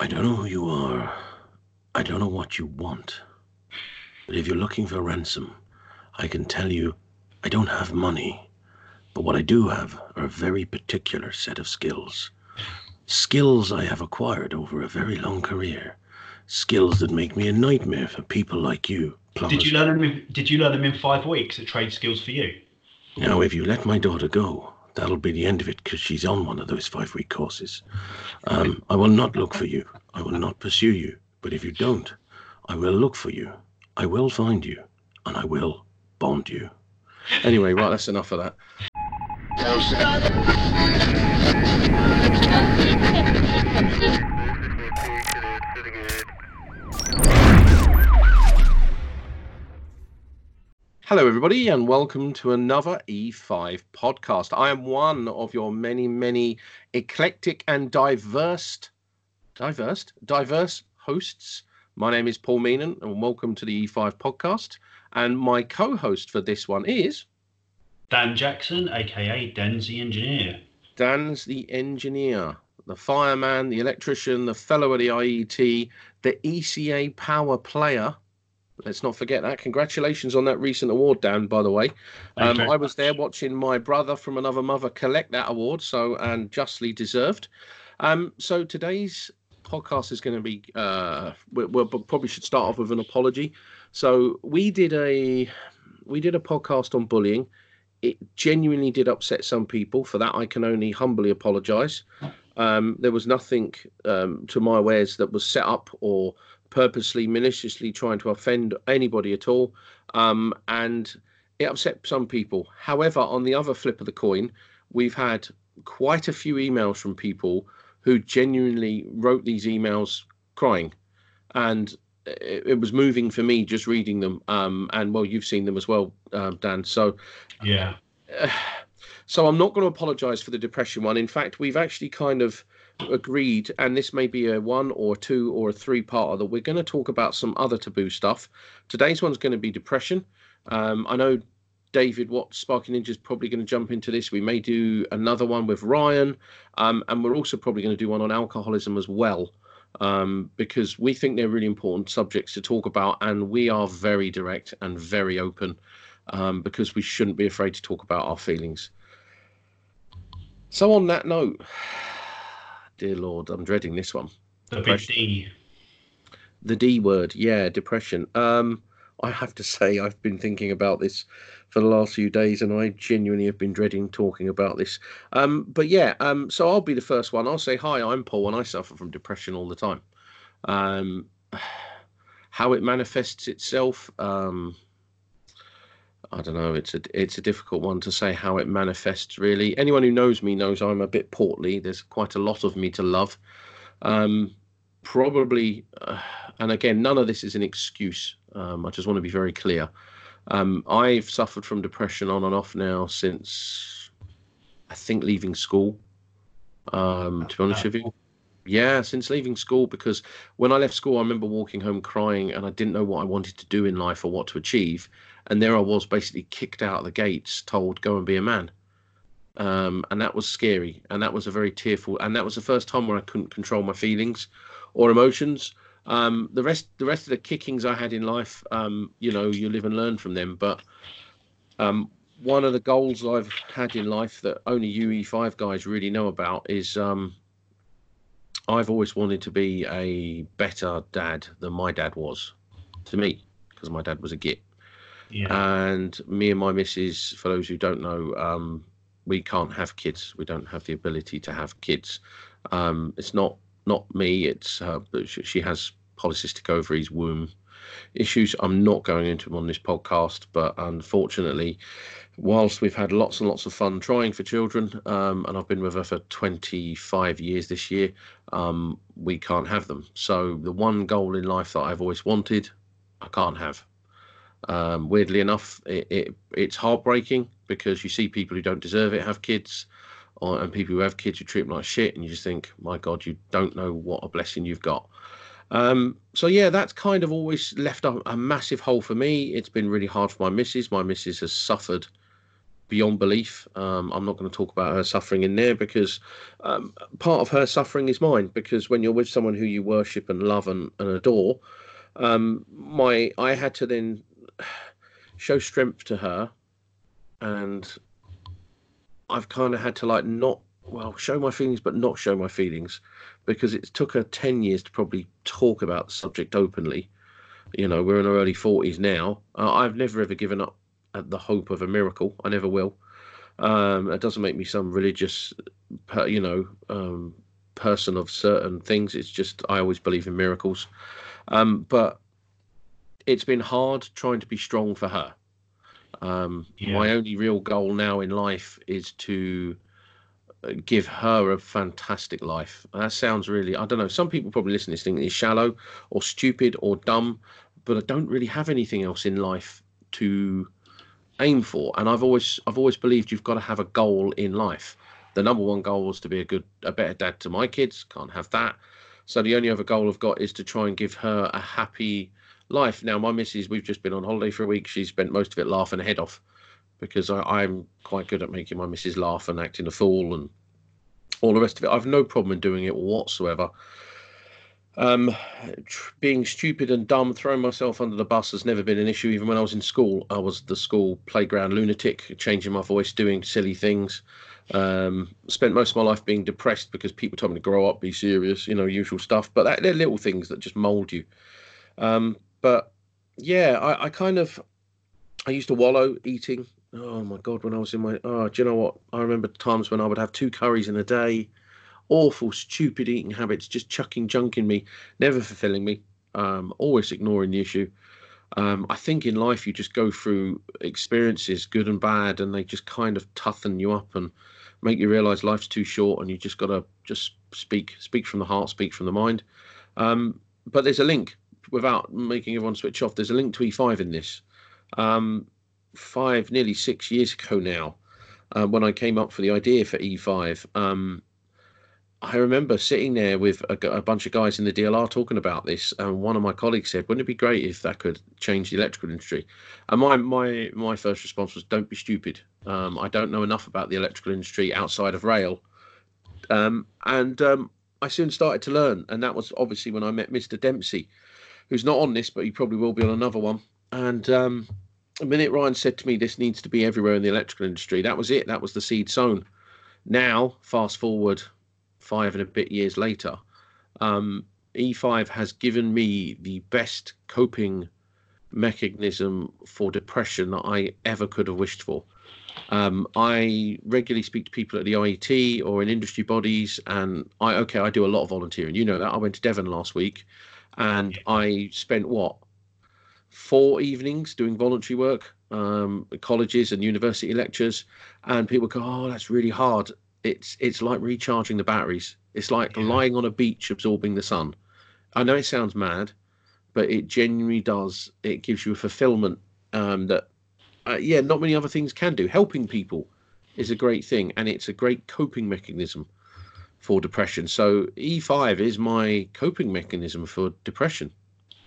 I don't know who you are. I don't know what you want. But if you're looking for ransom, I can tell you I don't have money. But what I do have are a very particular set of skills. Skills I have acquired over a very long career. Skills that make me a nightmare for people like you. Plumbers. Did you learn them? In, did you learn them in five weeks at Trade Skills for You? Now, if you let my daughter go, that'll be the end of it because she's on one of those five week courses. Um, I will not look for you. I will not pursue you. But if you don't, I will look for you. I will find you. And I will bond you. Anyway, right, that's enough of that. Hello, everybody, and welcome to another E5 podcast. I am one of your many, many eclectic and diverse, diverse, diverse hosts. My name is Paul Meenan, and welcome to the E5 podcast. And my co-host for this one is Dan Jackson, aka Dan's the engineer. Dan's the engineer, the fireman, the electrician, the fellow at the IET, the ECA power player. Let's not forget that. Congratulations on that recent award, Dan. By the way, um. I was there watching my brother from another mother collect that award, so and justly deserved. Um, so today's podcast is going to be. Uh, we we probably should start off with an apology. So we did a we did a podcast on bullying. It genuinely did upset some people. For that, I can only humbly apologise. Um, there was nothing, um, to my wares, that was set up or purposely, maliciously trying to offend anybody at all. Um, and it upset some people. However, on the other flip of the coin, we've had quite a few emails from people who genuinely wrote these emails crying. And it, it was moving for me just reading them. Um, and well, you've seen them as well, um, Dan. So Yeah. so I'm not going to apologize for the depression one. In fact, we've actually kind of agreed, and this may be a one or two or a three part that we're going to talk about some other taboo stuff. Today's one's going to be depression. Um, I know David Watt, Sparky Ninja, is probably going to jump into this. We may do another one with Ryan, um, and we're also probably going to do one on alcoholism as well. Um, because we think they're really important subjects to talk about, and we are very direct and very open um, because we shouldn't be afraid to talk about our feelings. So, on that note, dear Lord, I'm dreading this one. The big D. The D word, yeah, depression. Um, I have to say, I've been thinking about this for the last few days, and I genuinely have been dreading talking about this. Um, but yeah, um, so I'll be the first one. I'll say, Hi, I'm Paul, and I suffer from depression all the time. Um, how it manifests itself, um, I don't know. It's a it's a difficult one to say how it manifests. Really, anyone who knows me knows I'm a bit portly. There's quite a lot of me to love. Um, probably, uh, and again, none of this is an excuse. Um, I just want to be very clear. Um, I've suffered from depression on and off now since I think leaving school. Um, to be honest with you, yeah, since leaving school, because when I left school, I remember walking home crying and I didn't know what I wanted to do in life or what to achieve. And there I was basically kicked out of the gates, told, go and be a man. Um, and that was scary. And that was a very tearful, and that was the first time where I couldn't control my feelings or emotions. Um, the rest, the rest of the kickings I had in life, um, you know, you live and learn from them. But um, one of the goals I've had in life that only UE5 guys really know about is um, I've always wanted to be a better dad than my dad was to me because my dad was a git. Yeah. And me and my missus, for those who don't know, um, we can't have kids. We don't have the ability to have kids. Um, it's not not me. It's she has polycystic ovaries, womb issues. I'm not going into them on this podcast, but unfortunately, whilst we've had lots and lots of fun trying for children, um, and I've been with her for 25 years this year, um, we can't have them. So the one goal in life that I've always wanted, I can't have. Um, weirdly enough, it, it it's heartbreaking because you see people who don't deserve it have kids, or, and people who have kids who treat them like shit, and you just think, my God, you don't know what a blessing you've got. Um, so yeah, that's kind of always left a, a massive hole for me. It's been really hard for my missus. My missus has suffered beyond belief. Um, I'm not going to talk about her suffering in there because um, part of her suffering is mine. Because when you're with someone who you worship and love and, and adore, um, my I had to then show strength to her, and I've kind of had to like not well show my feelings, but not show my feelings because it took her ten years to probably talk about the subject openly. You know, we're in our early forties now. Uh, I've never ever given up at the hope of a miracle. I never will. Um, it doesn't make me some religious, you know, um, person of certain things. It's just I always believe in miracles. Um, but it's been hard trying to be strong for her. Um, yeah. My only real goal now in life is to uh, give her a fantastic life. That sounds really, I don't know, some people probably listen to this think it's shallow or stupid or dumb, but I don't really have anything else in life to aim for. And I've always I've always believed you've got to have a goal in life. The number one goal was to be a good a better dad to my kids. Can't have that. So the only other goal I've got is to try and give her a happy life. Now my missus, we've just been on holiday for a week. She spent most of it laughing her head off because I, am quite good at making my missus laugh and acting a fool and all the rest of it. I've no problem in doing it whatsoever. Um, tr- being stupid and dumb, throwing myself under the bus has never been an issue. Even when I was in school, I was the school playground lunatic, changing my voice, doing silly things. Um, spent most of my life being depressed because people told me to grow up, be serious, you know, usual stuff. But that, they're little things that just mold you. Um, but yeah, I, I kind of, I used to wallow eating. Oh my god, when I was in my, oh, do you know what? I remember times when I would have two curries in a day awful, stupid eating habits, just chucking junk in me, never fulfilling me, um, always ignoring the issue. Um, I think in life you just go through experiences, good and bad, and they just kind of toughen you up and make you realize life's too short, and you just got to just speak, speak from the heart, speak from the mind. Um, but there's a link without making everyone switch off. There's a link to E5 in this. Um, five, nearly six years ago now, uh, when I came up for the idea for E5, um, I remember sitting there with a, a, bunch of guys in the DLR talking about this, and one of my colleagues said, "Wouldn't it be great if that could change the electrical industry?" And my my my first response was, "Don't be stupid. Um, I don't know enough about the electrical industry outside of rail." Um, and um, I soon started to learn, and that was obviously when I met Mr. Dempsey, who's not on this, but he probably will be on another one. And um, minute Ryan said to me, "This needs to be everywhere in the electrical industry," that was it. That was the seed sown. Now, fast forward five and a bit years later, um, E5 has given me the best coping mechanism for depression that I ever could have wished for. Um, I regularly speak to people at the IET or in industry bodies, and I okay, I do a lot of volunteering. You know that I went to Devon last week, and I spent what four evenings doing voluntary work, um, colleges and university lectures, and people go, "Oh, that's really hard." it's it's like recharging the batteries. It's like yeah. lying on a beach absorbing the sun. I know it sounds mad, but it genuinely does. It gives you a fulfillment um, that, uh, yeah, not many other things can do. Helping people is a great thing, and it's a great coping mechanism for depression. So E5 is my coping mechanism for depression.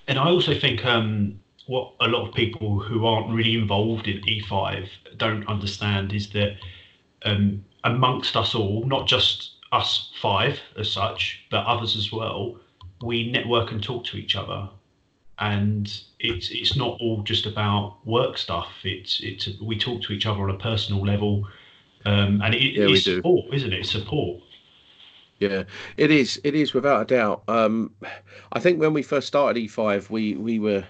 And I also think um, what a lot of people who aren't really involved in E5 don't understand is that um, amongst us all, not just us five as such, but others as well, we network and talk to each other. And it's it's not all just about work stuff. It's it's we talk to each other on a personal level, um, and it, yeah, it's support, isn't it? support. Yeah, it is. It is without a doubt. Um, I think when we first started E5, we we were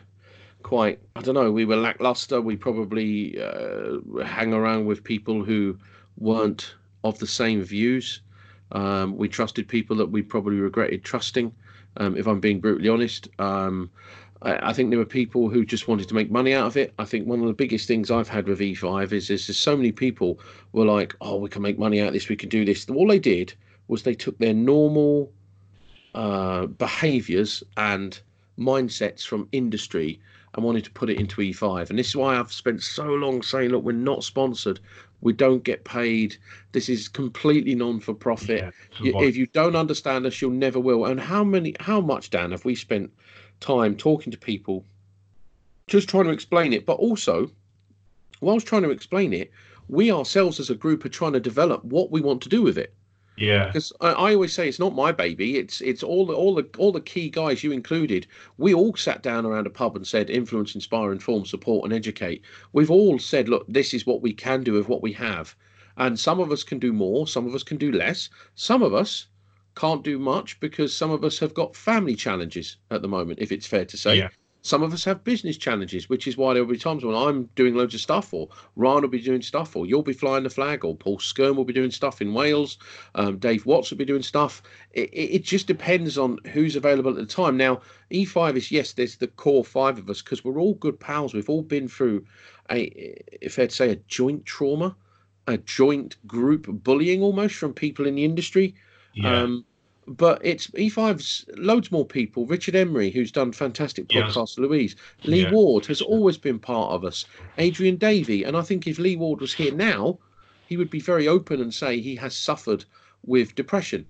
quite. I don't know. We were lackluster. We probably uh, hang around with people who weren't of the same views. Um, we trusted people that we probably regretted trusting. Um, if I'm being brutally honest, um, I, I, think there were people who just wanted to make money out of it. I think one of the biggest things I've had with E5 is, is there's so many people were like, "Oh, we can make money out of this. We can do this." All they did was they took their normal uh, behaviors and mindsets from industry and wanted to put it into E5. And this is why I've spent so long saying, look, we're not sponsored. We don't get paid. This is completely non for profit. Yeah, if you don't understand us, you'll never will. And how many, how much, Dan, have we spent time talking to people, just trying to explain it? But also, whilst trying to explain it, we ourselves as a group are trying to develop what we want to do with it. Yeah. Because I, I, always say it's not my baby. It's it's all the all the all the key guys you included. We all sat down around a pub and said influence, inspire, inform, support, and educate. We've all said, look, this is what we can do with what we have. And some of us can do more, some of us can do less. Some of us can't do much because some of us have got family challenges at the moment, if it's fair to say. Yeah. Some of us have business challenges, which is why there will be times when I'm doing loads of stuff, or Ryan will be doing stuff, or you'll be flying the flag, or Paul Skirm will be doing stuff in Wales, um, Dave Watts will be doing stuff. It, it, just depends on who's available at the time. Now, E5 is yes, there's the core five of us because we're all good pals. We've all been through a, if I'd say, a joint trauma, a joint group bullying almost from people in the industry. Yeah. Um, but it's E5's loads more people. Richard Emery, who's done fantastic podcasts, Louise. Lee yeah. Ward has always been part of us. Adrian Davey. And I think if Lee Ward was here now, he would be very open and say he has suffered with depression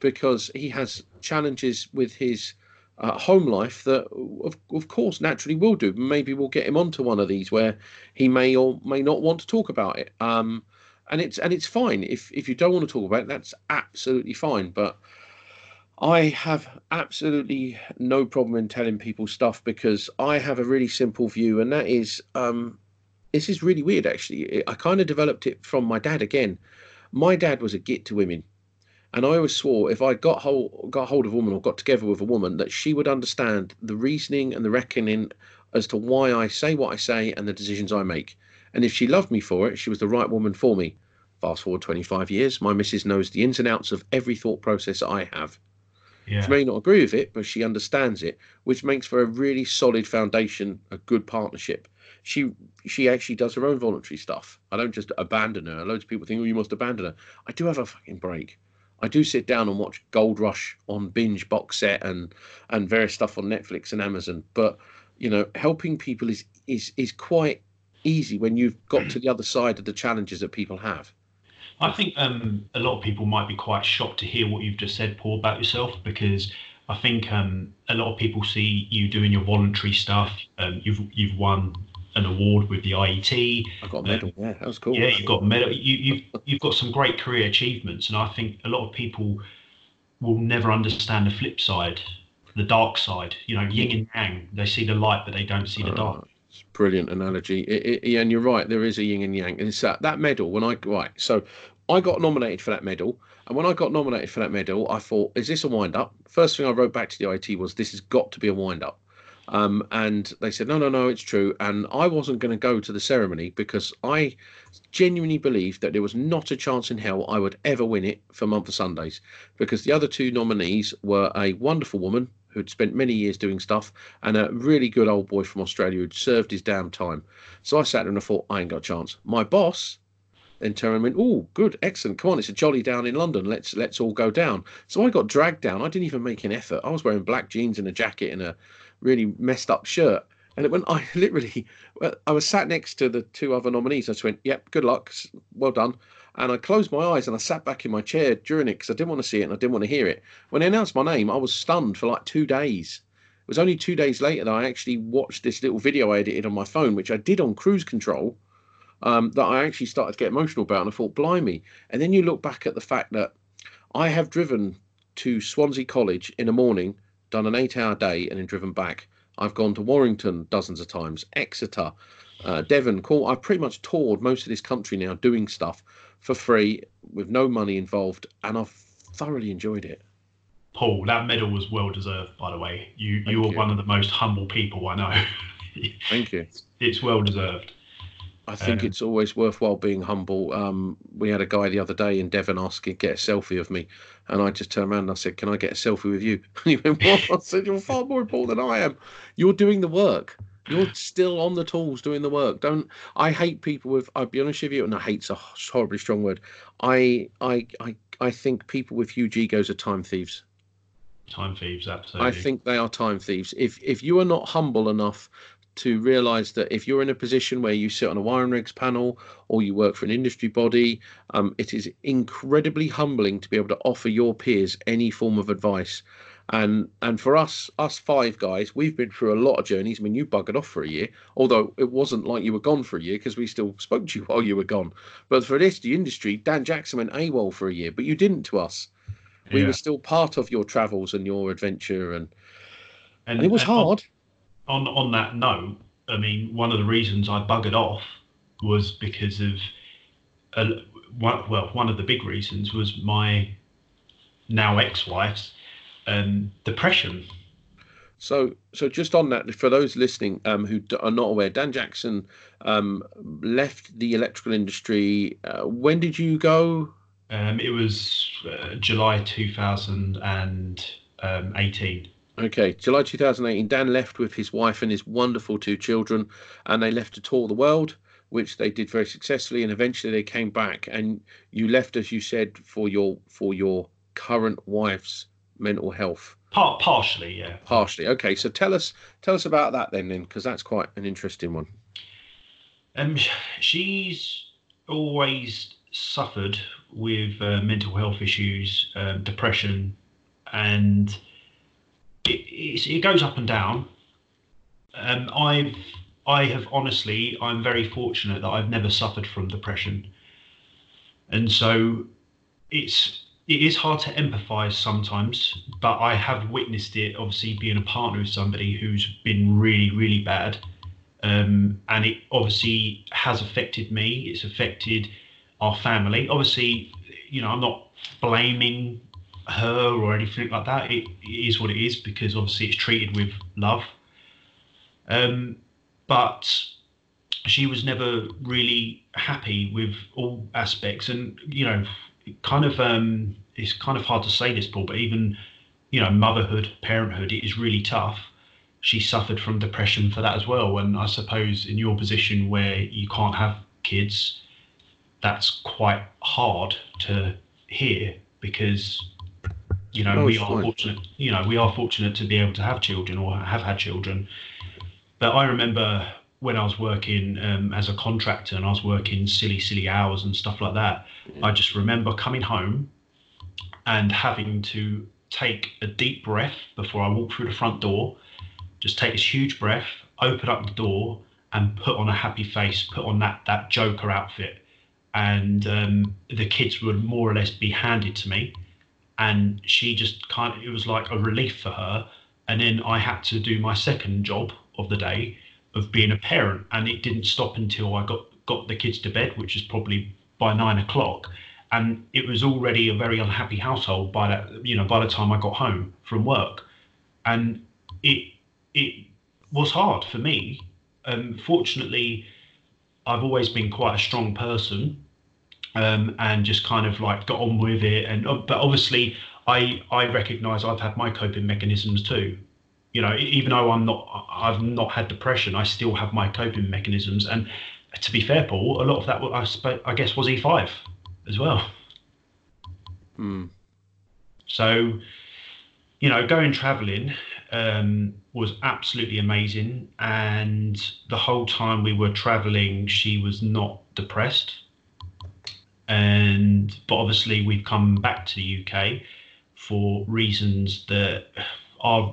because he has challenges with his uh, home life that, of, of course, naturally will do. Maybe we'll get him onto one of these where he may or may not want to talk about it. Um, and it's and it's fine if if you don't want to talk about it, that's absolutely fine. But I have absolutely no problem in telling people stuff because I have a really simple view, and that is um, this is really weird actually. I kind of developed it from my dad again. My dad was a git to women. And I always swore if I got hold got hold of a woman or got together with a woman that she would understand the reasoning and the reckoning as to why I say what I say and the decisions I make. And if she loved me for it, she was the right woman for me. Fast forward 25 years, my missus knows the ins and outs of every thought process I have. Yeah. She may not agree with it, but she understands it, which makes for a really solid foundation, a good partnership. She she actually does her own voluntary stuff. I don't just abandon her. Loads of people think, oh, you must abandon her. I do have a fucking break. I do sit down and watch Gold Rush on binge box set and and various stuff on Netflix and Amazon. But you know, helping people is is is quite easy when you've got to the other side of the challenges that people have. I think um, a lot of people might be quite shocked to hear what you've just said, Paul, about yourself, because I think um, a lot of people see you doing your voluntary stuff. Um, you've you've won an award with the IET. I got a medal. Uh, yeah, that was cool. Yeah, you've got medal. You, you've you've got some great career achievements, and I think a lot of people will never understand the flip side, the dark side. You know, yin and yang. They see the light, but they don't see the uh, dark. Brilliant analogy. It, it, and you're right. There is a yin and yang. And it's that, that medal. When I right, so I got nominated for that medal. And when I got nominated for that medal, I thought, is this a wind up? First thing I wrote back to the IET was, this has got to be a wind up. Um, and they said, no, no, no, it's true. And I wasn't going to go to the ceremony because I genuinely believed that there was not a chance in hell I would ever win it for Month of Sundays because the other two nominees were a wonderful woman who'd spent many years doing stuff, and a really good old boy from Australia who'd served his damn time. So I sat there and I thought, I ain't got a chance. My boss then turned and went, "Oh, good, excellent. Come on, it's a jolly down in London. Let's let's all go down." So I got dragged down. I didn't even make an effort. I was wearing black jeans and a jacket and a really messed up shirt. And when I literally, I was sat next to the two other nominees. I just went, "Yep, good luck, well done." And I closed my eyes and I sat back in my chair during it because I didn't want to see it and I didn't want to hear it. When they announced my name, I was stunned for like two days. It was only two days later that I actually watched this little video I edited on my phone, which I did on cruise control, um, that I actually started to get emotional about. And I thought, blimey. And then you look back at the fact that I have driven to Swansea College in the morning, done an eight hour day, and then driven back. I've gone to Warrington dozens of times, Exeter, uh, Devon, Cornwall. I've pretty much toured most of this country now doing stuff for free with no money involved, and I've thoroughly enjoyed it. Paul, that medal was well deserved, by the way. You Thank you are you. one of the most humble people I know. Thank you. It's well deserved. I think um, it's always worthwhile being humble. Um, we had a guy the other day in Devon asking get a selfie of me, and I just turned around and I said, "Can I get a selfie with you?" And he went, "What?" I said, "You're far more important than I am. You're doing the work. You're still on the tools doing the work. Don't. I hate people with. I'll be honest with you, and I hate's a horribly strong word. I, I, I, I think people with huge egos are time thieves. Time thieves, absolutely. I think they are time thieves. If if you are not humble enough to realize that if you're in a position where you sit on a wiring regs panel or you work for an industry body, um, it is incredibly humbling to be able to offer your peers any form of advice. And and for us, us five guys, we've been through a lot of journeys. I mean, you buggered off for a year, although it wasn't like you were gone for a year because we still spoke to you while you were gone. But for this, the industry, Dan Jackson went AWOL for a year, but you didn't to us. We yeah. were still part of your travels and your adventure, and and, and it was and hard. On, on on that note, I mean, one of the reasons I buggered off was because of, uh, one, well, one of the big reasons was my now ex-wife's um, depression. So, so just on that, for those listening um, who are not aware, Dan Jackson um, left the electrical industry. Uh, when did you go? Um, it was uh, July 2018. Okay, July 2018. Dan left with his wife and his wonderful two children, and they left to tour the world, which they did very successfully. And eventually, they came back, and you left, as you said, for your for your current wife's mental health? Part, partially, yeah. Partially. Okay, so tell us tell us about that then, then, because that's quite an interesting one. Um, she's always suffered with uh, mental health issues, um, depression, and it, it goes up and down. Um, I've I have honestly, I'm very fortunate that I've never suffered from depression, and so it's it is hard to empathize sometimes, but I have witnessed it. Obviously, being a partner with somebody who's been really, really bad, um, and it obviously has affected me. It's affected our family. Obviously, you know, I'm not blaming her or anything like that. It, it is what it is because obviously it's treated with love. Um, but she was never really happy with all aspects, and you know kind of um, it's kind of hard to say this, Paul, but even you know motherhood, parenthood, it is really tough. She suffered from depression for that as well, and I suppose in your position where you can't have kids, that's quite hard to hear because you know we are fine. fortunate. You know we are fortunate to be able to have children or have had children. But I remember when I was working um, as a contractor and I was working silly, silly hours and stuff like that, yeah. I just remember coming home and having to take a deep breath before I walk through the front door, just take this huge breath, open up the door, and put on a happy face, put on that that Joker outfit, and um, the kids would more or less be handed to me, and she just kind of it was like a relief for her, and then I had to do my second job of the day of being a parent, and it didn't stop until I got got the kids to bed, which is probably by nine o'clock, and it was already a very unhappy household by that you know by the time I got home from work, and it it was hard for me. Um, fortunately, I've always been quite a strong person, um, and just kind of like got on with it. And but obviously, I I recognise I've had my coping mechanisms too you know even though i'm not i've not had depression i still have my coping mechanisms. And to be fair paul a lot of that i, I guess was e5 as well. Hmm. so you know going traveling um, was absolutely amazing. And the whole time we were traveling she was not depressed. And but obviously we've come back to the uk for reasons that are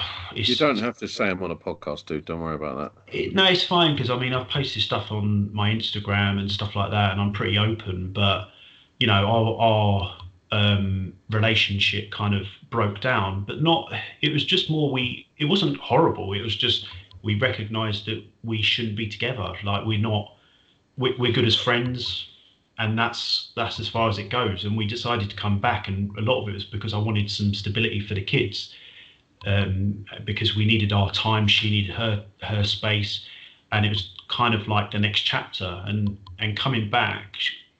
you don't have to say I'm on a podcast, dude. Don't worry about that. It, no, it's fine because I mean I've posted stuff on my Instagram and stuff like that, and I'm pretty open. But you know, our, our um, relationship kind of broke down, but not. It was just more we. It wasn't horrible. It was just we recognised that we shouldn't be together. Like we're not. We're, we're good as friends, and that's that's as far as it goes. And we decided to come back, and a lot of it was because I wanted some stability for the kids um, because we needed our time. She needed her her space, and it was kind of like the next chapter. And and coming back,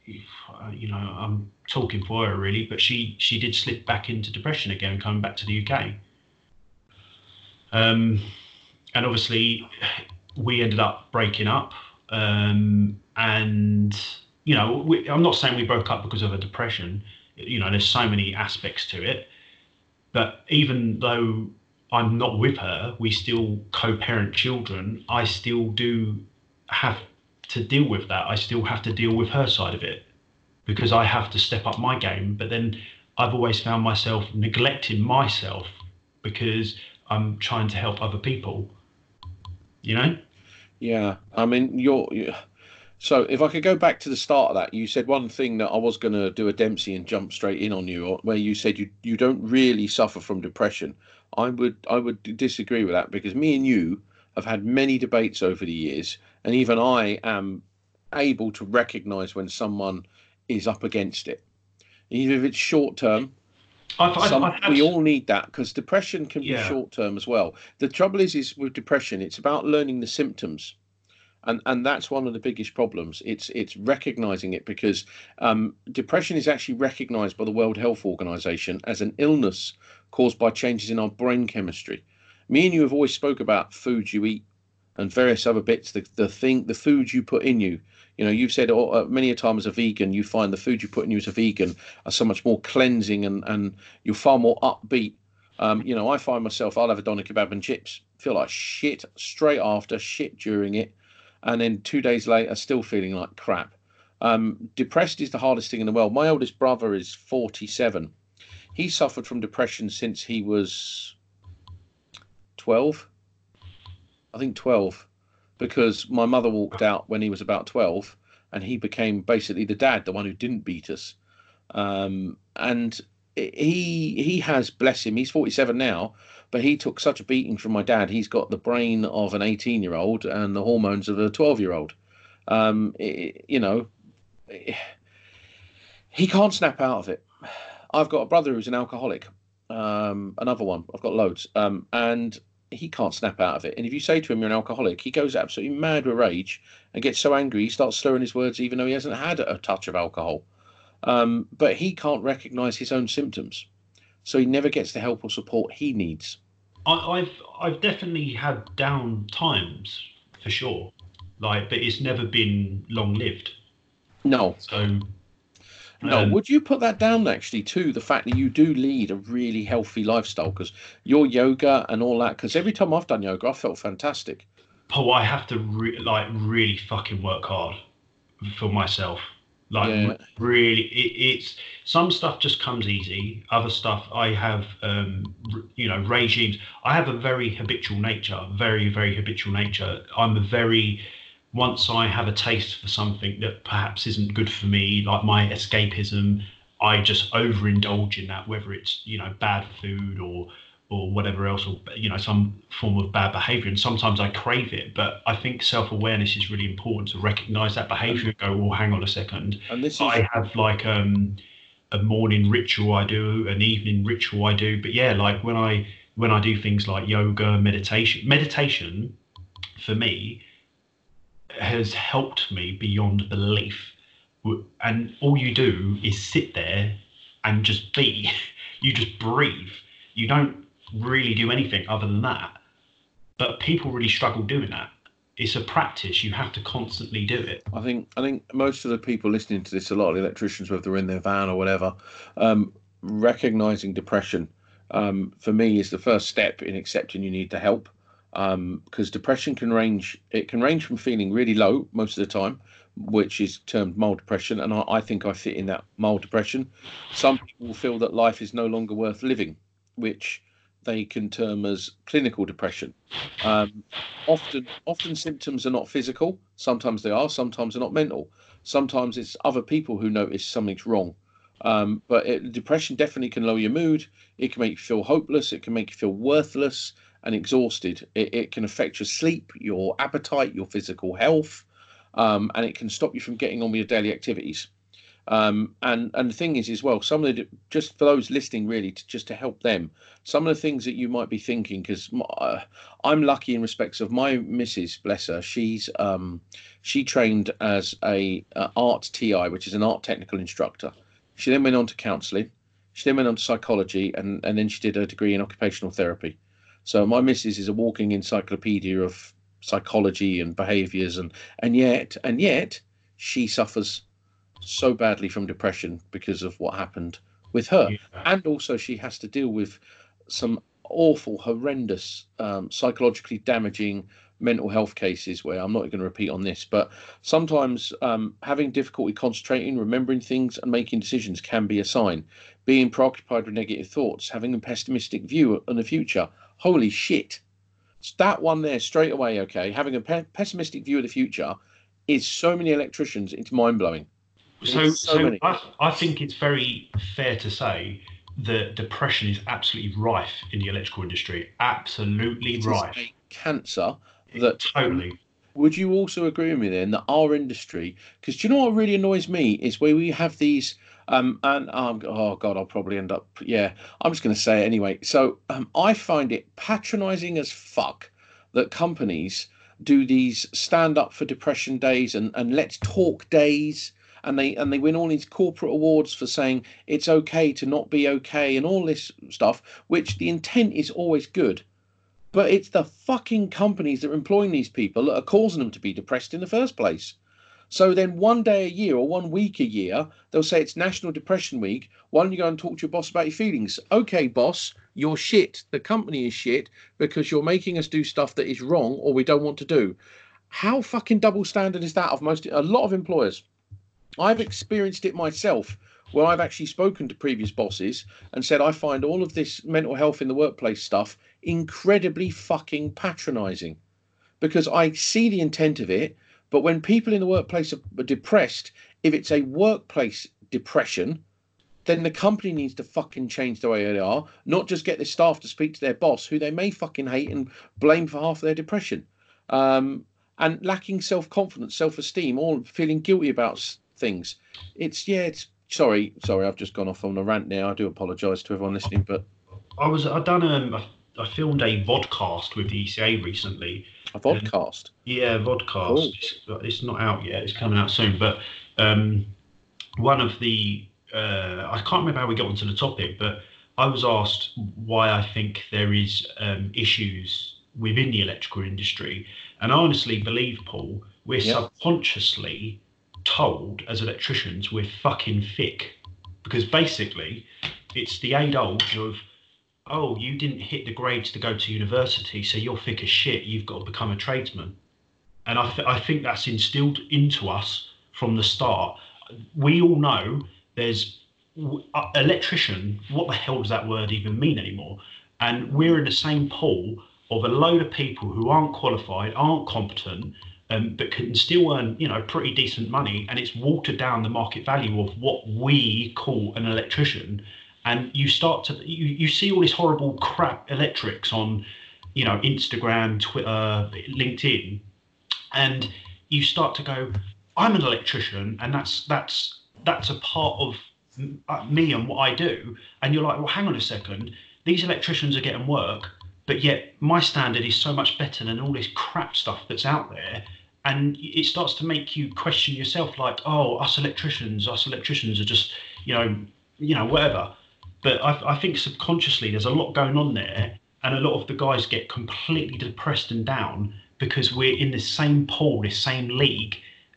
you know, I'm talking for her really, but she she did slip back into depression again, coming back to the UK. Um, and obviously, we ended up breaking up. Um, and you know, we, I'm not saying we broke up because of a depression. You know, there's so many aspects to it but even though I'm not with her, we still co-parent children. I still do have to deal with that. I still have to deal with her side of it because I have to step up my game. But then I've always found myself neglecting myself because I'm trying to help other people. You know? Yeah, I mean, you're. So if I could go back to the start of that, you said one thing that I was going to do a Dempsey and jump straight in on you, where you said you you don't really suffer from depression. I would I would disagree with that because me and you have had many debates over the years, and even I am able to recognise when someone is up against it, even if it's short term. I've, I've, Some, I've had- we all need that because depression can be short term as well. The trouble is, is with depression, it's about learning the symptoms, and and that's one of the biggest problems. It's it's recognizing it because um, depression is actually recognized by the World Health Organization as an illness caused by changes in our brain chemistry. Me and you have always spoke about food you eat and various other bits. The the thing, the food you put in you. You know, you've said uh, many a time as a vegan, you find the food you put in you as a vegan are so much more cleansing and and you're far more upbeat. Um, you know, I find myself, I'll have a doner kebab and chips, feel like shit straight after, shit during it, and then two days later, still feeling like crap. Um, depressed is the hardest thing in the world. My oldest brother is 47. He suffered from depression since he was 12. I think 12, because my mother walked out when he was about 12, and he became basically the dad, the one who didn't beat us. Um, and he he has bless him he's 47 now but he took such a beating from my dad. He's got the brain of an 18 year old and the hormones of a 12 year old um i- you know he can't snap out of it. I've got a brother who's an alcoholic um another one i've got loads um and he can't snap out of it. And if you say to him you're an alcoholic he goes absolutely mad with rage and gets so angry he starts slurring his words even though he hasn't had a touch of alcohol um, but he can't recognize his own symptoms. So he never gets the help or support he needs. I, I've I've definitely had down times for sure, like, but it's never been long lived. no. So no um, would you put that down actually to the fact that you do lead a really healthy lifestyle? Because your yoga and all that because every time i've done yoga i felt fantastic. Oh, I have to re- like really fucking work hard for myself. Like Yeah. really, it, it's some stuff just comes easy. Other stuff I have, um, r- you know, regimes. I have a very habitual nature, very very habitual nature. I'm a very once I have a taste for something that perhaps isn't good for me, like my escapism, I just overindulge in that, whether it's you know bad food or or whatever else, or you know some form of bad behavior. And sometimes I crave it, but I think self awareness is really important to recognize that behavior and go, well, hang on a second. and this is I have like um a morning ritual I do, an evening ritual I do, but yeah, like when I when I do things like yoga, meditation, meditation for me has helped me beyond belief. And all you do is sit there and just be. You just breathe. You don't really do anything other than that. But people really struggle doing that. It's a practice. You have to constantly do it. I think I think most of the people listening to this, a lot of electricians, whether they're in their van or whatever, um, recognizing depression um, for me is the first step in accepting you need the help. Because depression can range, it can range from feeling really low most of the time, which is termed mild depression, and I, I think I fit in that mild depression. Some people feel that life is no longer worth living, which they can term as clinical depression. Um, often, often symptoms are not physical. Sometimes they are. Sometimes they're not mental. Sometimes it's other people who notice something's wrong. Um, but it, depression definitely can lower your mood. It can make you feel hopeless. It can make you feel worthless and exhausted. It, it can affect your sleep, your appetite, your physical health, um, and it can stop you from getting on with your daily activities. Um, and and the thing is, as well, some of the just for those listening, really, to just to help them, some of the things that you might be thinking, because uh, I'm lucky in respects of my missus, bless her, she's um, she trained as a uh, art TI, which is an art technical instructor. She then went on to counselling. She then went on to psychology, and and then she did a degree in occupational therapy. So my missus is a walking encyclopedia of psychology and behaviours, and and yet and yet she suffers so badly from depression because of what happened with her Yeah. and also she has to deal with some awful horrendous um, psychologically damaging mental health cases where I'm not going to repeat on this, but sometimes um, having difficulty concentrating, remembering things, and making decisions can be a sign. Being preoccupied with negative thoughts, having a pessimistic view on the future. Holy shit. That one there straight away, okay? Having a pe- pessimistic view of the future is so many electricians, it's mind blowing. So, so, so I, I think it's very fair to say that depression is absolutely rife in the electrical industry. Absolutely rife. cancer that totally. Would you also agree with me then that our industry, because do you know what really annoys me is where we have these, um, and um, oh god, I'll probably end up, yeah, I'm just going to say it anyway. So um, I find it patronising as fuck that companies do these stand up for depression days and and let's talk days and they and they win all these corporate awards for saying it's okay to not be okay and all this stuff which the intent is always good but it's the fucking companies that are employing these people that are causing them to be depressed in the first place. So then one day a year or one week a year, they'll say it's National Depression Week. Why don't you go and talk to your boss about your feelings? Okay, boss, you're shit. The company is shit because you're making us do stuff that is wrong or we don't want to do. How fucking double standard is that of most a lot of employers? I've experienced it myself where I've actually spoken to previous bosses and said I find all of this mental health in the workplace stuff incredibly fucking patronizing because I see the intent of it. But when people in the workplace are depressed, if it's a workplace depression, then the company needs to fucking change the way they are, not just get the staff to speak to their boss, who they may fucking hate and blame for half their depression. Um, and lacking self confidence, self esteem, all feeling guilty about things. It's, yeah, it's sorry, sorry, I've just gone off on a rant now. I do apologise to everyone listening, but I was, I done um, I filmed a vodcast with the ECA recently. A vodcast? yeah, vodcast. Cool. It's, it's, not out yet. It's coming out soon. But um, one of the uh, I can't remember how we got onto the topic, but I was asked why I think there is um, issues within the electrical industry, and I honestly believe, Paul, we're yep. subconsciously told as electricians we're fucking thick because basically it's the age old of oh, you didn't hit the grades to go to university, so you're thick as shit. You've got to become a tradesman. And I, th- I think that's instilled into us from the start. We all know there's uh, electrician. What the hell does that word even mean anymore? And we're in the same pool of a load of people who aren't qualified, aren't competent, um, but can still earn, you know, pretty decent money. And it's watered down the market value of what we call an electrician. And you start to you, you see all this horrible crap electrics on you know instagram twitter linkedin and you start to go i'm an electrician and that's that's that's a part of uh, me and what i do. And you're like well hang on a second. These electricians are getting work but yet my standard is so much better than all this crap stuff that's out there and it starts to make you question yourself like oh us electricians us electricians are just you know you know whatever but I, I think subconsciously there's a lot going on there, and a lot of the guys get completely depressed and down because we're in the same pool, the same league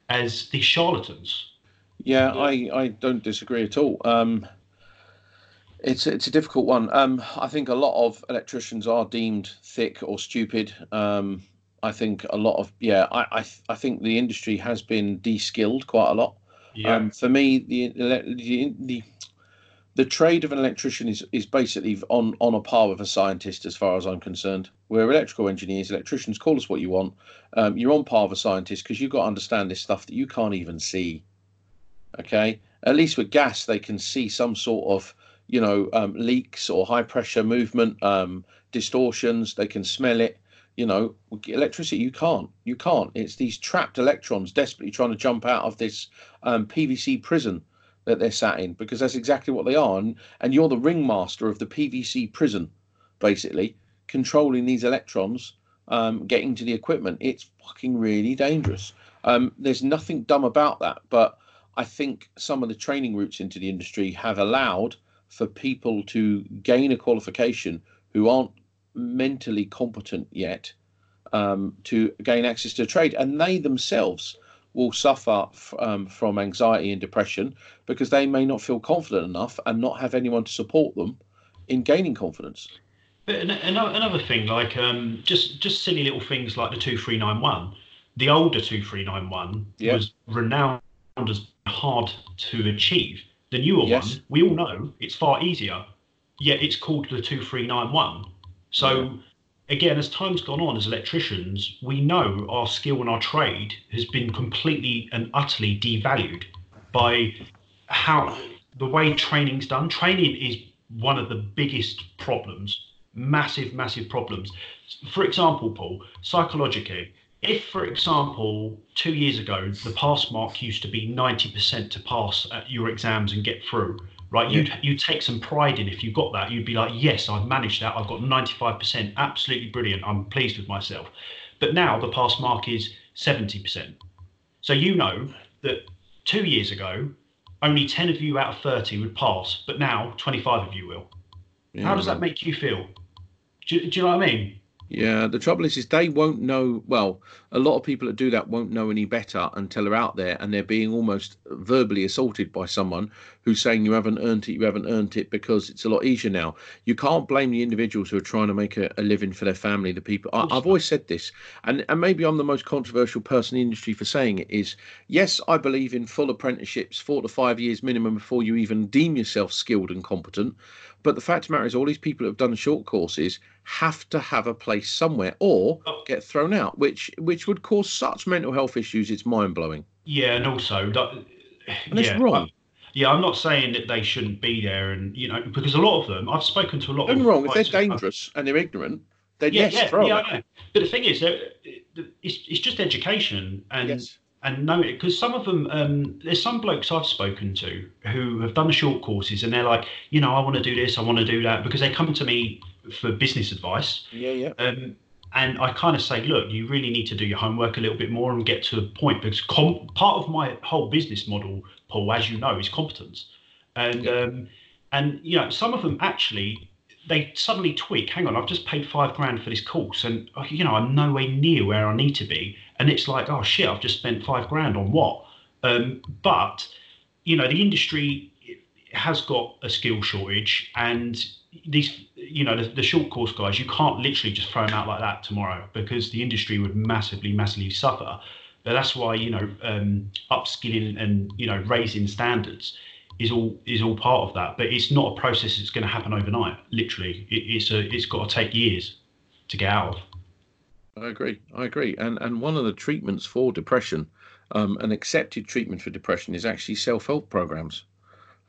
as the charlatans. Yeah, I, I don't disagree at all. Um, it's it's a difficult one. Um, I think a lot of electricians are deemed thick or stupid. Um, I think a lot of yeah, I I, I think the industry has been de-skilled quite a lot. Yeah. Um, for me, the, the the the trade of an electrician is, is basically on, on a par with a scientist as far as I'm concerned. We're electrical engineers, electricians, call us what you want. Um, you're on par with a scientist because you've got to understand this stuff that you can't even see. Okay? At least with gas, they can see some sort of, you know, um, leaks or high pressure movement, um, distortions. They can smell it. You know, electricity, you can't. You can't. It's these trapped electrons desperately trying to jump out of this um, PVC prison that they're sat in because that's exactly what they are. And, and you're the ringmaster of the PVC prison, basically, controlling these electrons um, getting to the equipment. It's fucking really dangerous. Um, there's nothing dumb about that, but I think some of the training routes into the industry have allowed for people to gain a qualification who aren't mentally competent yet um, to gain access to trade, and they themselves will suffer f- um, from anxiety and depression because they may not feel confident enough and not have anyone to support them in gaining confidence. But another thing, like um, just just silly little things like the two three nine one. The older two three nine one was renowned as hard to achieve. The newer yes. one, we all know, it's far easier. Yet it's called the two three nine one. So. Again, as time's gone on as electricians, we know our skill and our trade has been completely and utterly devalued by how the way training's done. Training is one of the biggest problems, massive, massive problems. For example, Paul, psychologically, if, for example, two years ago, the pass mark used to be 90% to pass at your exams and get through, right? You'd, you'd take some pride in if you got that. You'd be like, yes, I've managed that. I've got 95%. Absolutely brilliant. I'm pleased with myself. But now the pass mark is 70%. So you know that two years ago, only 10 of you out of 30 would pass, but now 25 of you will. Yeah, How does that make you feel? Do, do you know what I mean? Yeah, the trouble is, is they won't know. Well, a lot of people that do that won't know any better until they're out there and they're being almost verbally assaulted by someone who's saying you haven't earned it, you haven't earned it because it's a lot easier now. You can't blame the individuals who are trying to make a, a living for their family. The people I, have always said this, and and maybe I'm the most controversial person in the industry for saying it. Is yes, I believe in full apprenticeships, four to five years minimum before you even deem yourself skilled and competent. But the fact of the matter is, all these people who have done short courses have to have a place somewhere or oh. get thrown out, which which would cause such mental health issues. It's mind blowing. Yeah, and also that, and yeah, it's wrong. I, yeah, I'm not saying that they shouldn't be there, and you know, because a lot of them, I've spoken to a lot. Don't of wrong. If they're dangerous and they're ignorant, then yeah, yes, yeah, throw yeah. But the thing is, it's it's just education, and yes and know it because some of them um, there's some blokes I've spoken to who have done the short courses and they're like, you know, I want to do this, I want to do that because they come to me for business advice. Yeah, yeah. Um, and I kind of say, look, you really need to do your homework a little bit more and get to a point because com- part of my whole business model, Paul, as you know, is competence. And yeah. um, and you know, some of them actually they suddenly tweak. Hang on, I've just paid five grand for this course, and you know, I'm nowhere near where I need to be and it's like, oh shit, I've just spent five grand on what? Um, but you know, the industry has got a skill shortage, and these, you know, the, the, short course guys, you can't literally just throw them out like that tomorrow because the industry would massively, massively suffer. But that's why you know, um, upskilling and you know, raising standards is all is all part of that. But it's not a process that's going to happen overnight. Literally, it, it's a it's got to take years to get out of. I agree. I agree. And and one of the treatments for depression, um, an accepted treatment for depression, is actually self help programs,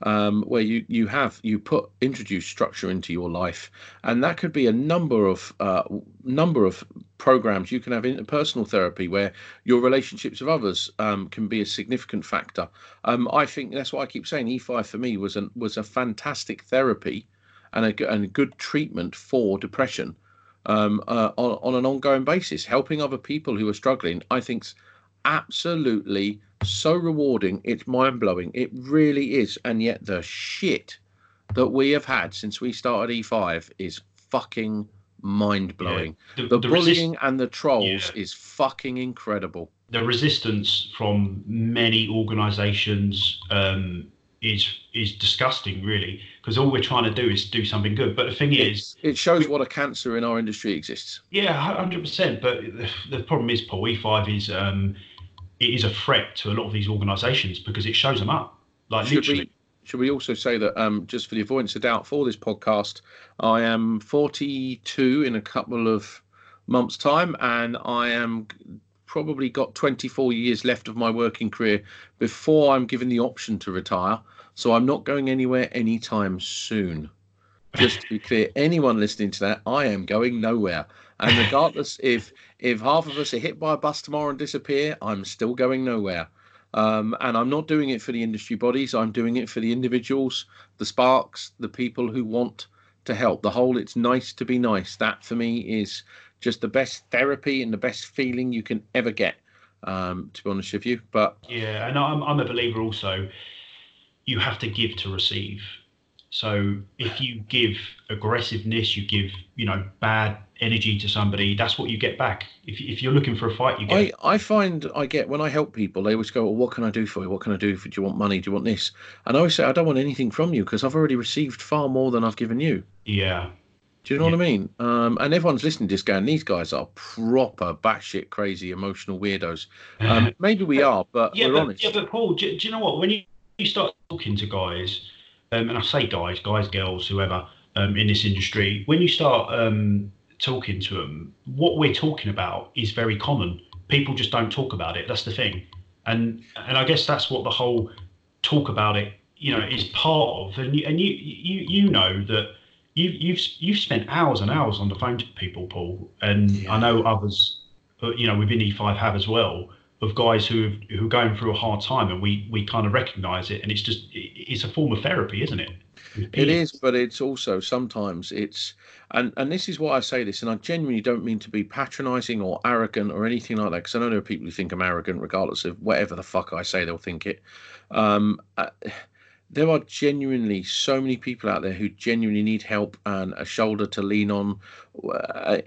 um, where you you have you put introduce structure into your life, and that could be a number of uh, number of programs. You can have interpersonal therapy where your relationships with others um, can be a significant factor. Um, I think that's why I keep saying E5 for me was an was a fantastic therapy, and a and a good treatment for depression um, uh, on, on an ongoing basis. Helping other people who are struggling, I think, absolutely so rewarding. It's mind blowing. It really is. And yet, the shit that we have had since we started E5 is fucking mind blowing. Yeah. The, the, the, bullying resist- and the trolls yeah. is fucking incredible. The resistance from many organisations um, is is disgusting, really, because all we're trying to do is do something good. But the thing it, is, it shows what a cancer in our industry exists. Yeah, hundred percent. But the, the, problem is, Paul, E5 is um, it is a threat to a lot of these organisations because it shows them up, like should literally. We, should we also say that um, just for the avoidance of doubt for this podcast, I am 42 in a couple of months' time, and I am probably got 24 years left of my working career before I'm given the option to retire. So I'm not going anywhere anytime soon. Just to be clear, anyone listening to that, I am going nowhere. And regardless if if half of us are hit by a bus tomorrow and disappear, I'm still going nowhere. Um, and I'm not doing it for the industry bodies. I'm doing it for the individuals, the sparks, the people who want to help. The whole "it's nice to be nice." That for me is just the best therapy and the best feeling you can ever get. Um, to be honest with you, but yeah, and I'm I'm a believer also. You have to give to receive. So if you give aggressiveness, you give you know bad energy to somebody, that's what you get back. If, if you're looking for a fight, you get. I, I find I get when I help people, they always go, "Well, what can I do for you? What can I do for? Do you want money? Do you want this?" And I always say, "I don't want anything from you because I've already received far more than I've given you." Yeah, Do you know yeah. what I mean? Um, and everyone's listening to this going, these guys are proper batshit crazy emotional weirdos. Um, maybe we are, but yeah, we're but, honest. Yeah, but Paul, do, do, you know what? When you, you start talking to guys, um, and I say guys, guys, girls, whoever um, in this industry, when you start um, talking to them, what we're talking about is very common. People just don't talk about it. That's the thing, and and I guess that's what the whole talk about it, you know, is part of. And you, and you you you know that you you've you've spent hours and hours on the phone to people, Paul, and yeah. I know others, uh, you know, within E5 have as well of guys who who are going through a hard time, and we we kind of recognise it, and it's just it's a form of therapy, isn't it? It is, but it's also sometimes it's and and this is why I say this, and I genuinely don't mean to be patronising or arrogant or anything like that, because I know there are people who think I'm arrogant, regardless of whatever the fuck I say, they'll think it. Um, uh, there are genuinely so many people out there who genuinely need help and a shoulder to lean on. Uh,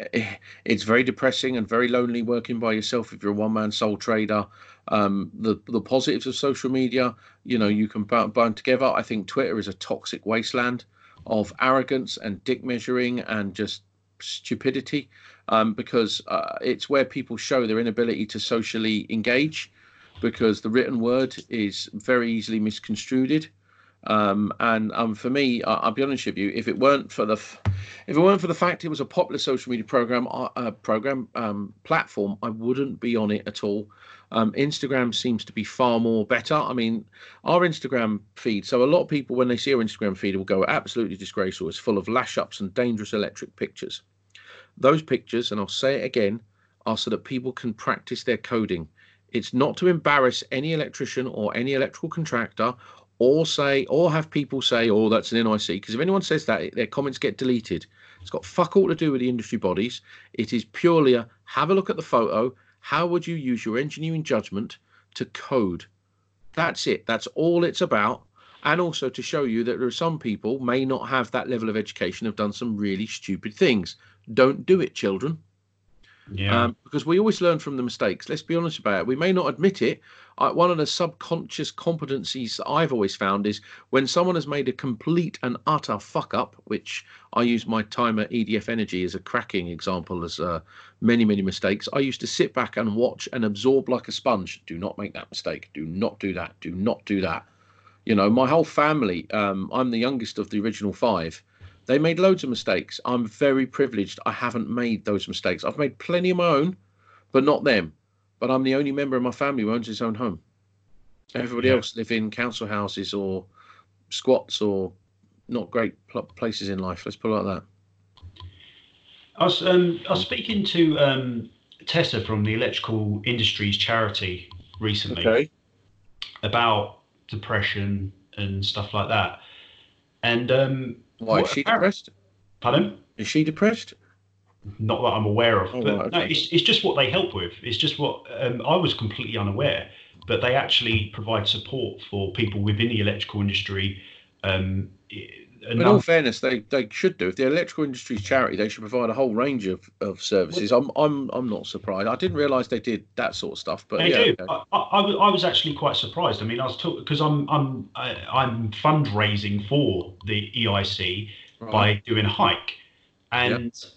it's very depressing and very lonely working by yourself if you're a one man sole trader. Um, the the positives of social media, you know, you can bind together. I think Twitter is a toxic wasteland of arrogance and dick measuring and just stupidity um, because uh, it's where people show their inability to socially engage because the written word is very easily misconstrued um, and um, for me, I, will be honest with you, if it weren't for the, if it weren't for the fact it was a popular social media program, uh, uh, program um, platform, I wouldn't be on it at all. Um, Instagram seems to be far more better. I mean, our Instagram feed. So a lot of people, when they see our Instagram feed, will go absolutely disgraceful. It's full of lash ups and dangerous electric pictures. Those pictures, and I'll say it again, are so that people can practice their coding. It's not to embarrass any electrician or any electrical contractor or say or have people say, "Oh, that's an NIC," because if anyone says that, their comments get deleted. It's got fuck all to do with the industry bodies. It is purely a have a look at the photo. How would you use your engineering judgment to code? That's it. That's all it's about. And also to show you that there are some people may not have that level of education, have done some really stupid things. Don't do it, children. Yeah. Um, because we always learn from the mistakes. Let's be honest about it. We may not admit it. One of the subconscious competencies I've always found is when someone has made a complete and utter fuck up, which I use my time at EDF Energy as a cracking example, as uh, many, many mistakes. I used to sit back and watch and absorb like a sponge. Do not make that mistake. Do not do that. Do not do that. You know, my whole family, um, I'm the youngest of the original five they made loads of mistakes. I'm very privileged. I haven't made those mistakes. I've made plenty of my own, but not them. But I'm the only member of my family who owns his own home. Everybody yeah. else live in council houses or squats or not great places in life. Let's put it like that. I was, um, I was speaking to um, Tessa from the Electrical Industries Charity recently okay. about depression and stuff like that. And um, why is she depressed? Pardon? Is she depressed? Not that I'm aware of. Oh, but okay. no, it's, it's just what they help with. It's just what um, I was completely unaware. But they actually provide support for people within the electrical industry. Um, in all fairness, they, they should do. If the electrical industry's charity, they should provide a whole range of, of services. I'm I'm I'm not surprised. I didn't realise they did that sort of stuff. But they yeah, do. Okay. I, I, I, was actually quite surprised. I mean, I was talking because I'm I'm I, am i am fundraising for the EIC right. by doing a hike, and yep.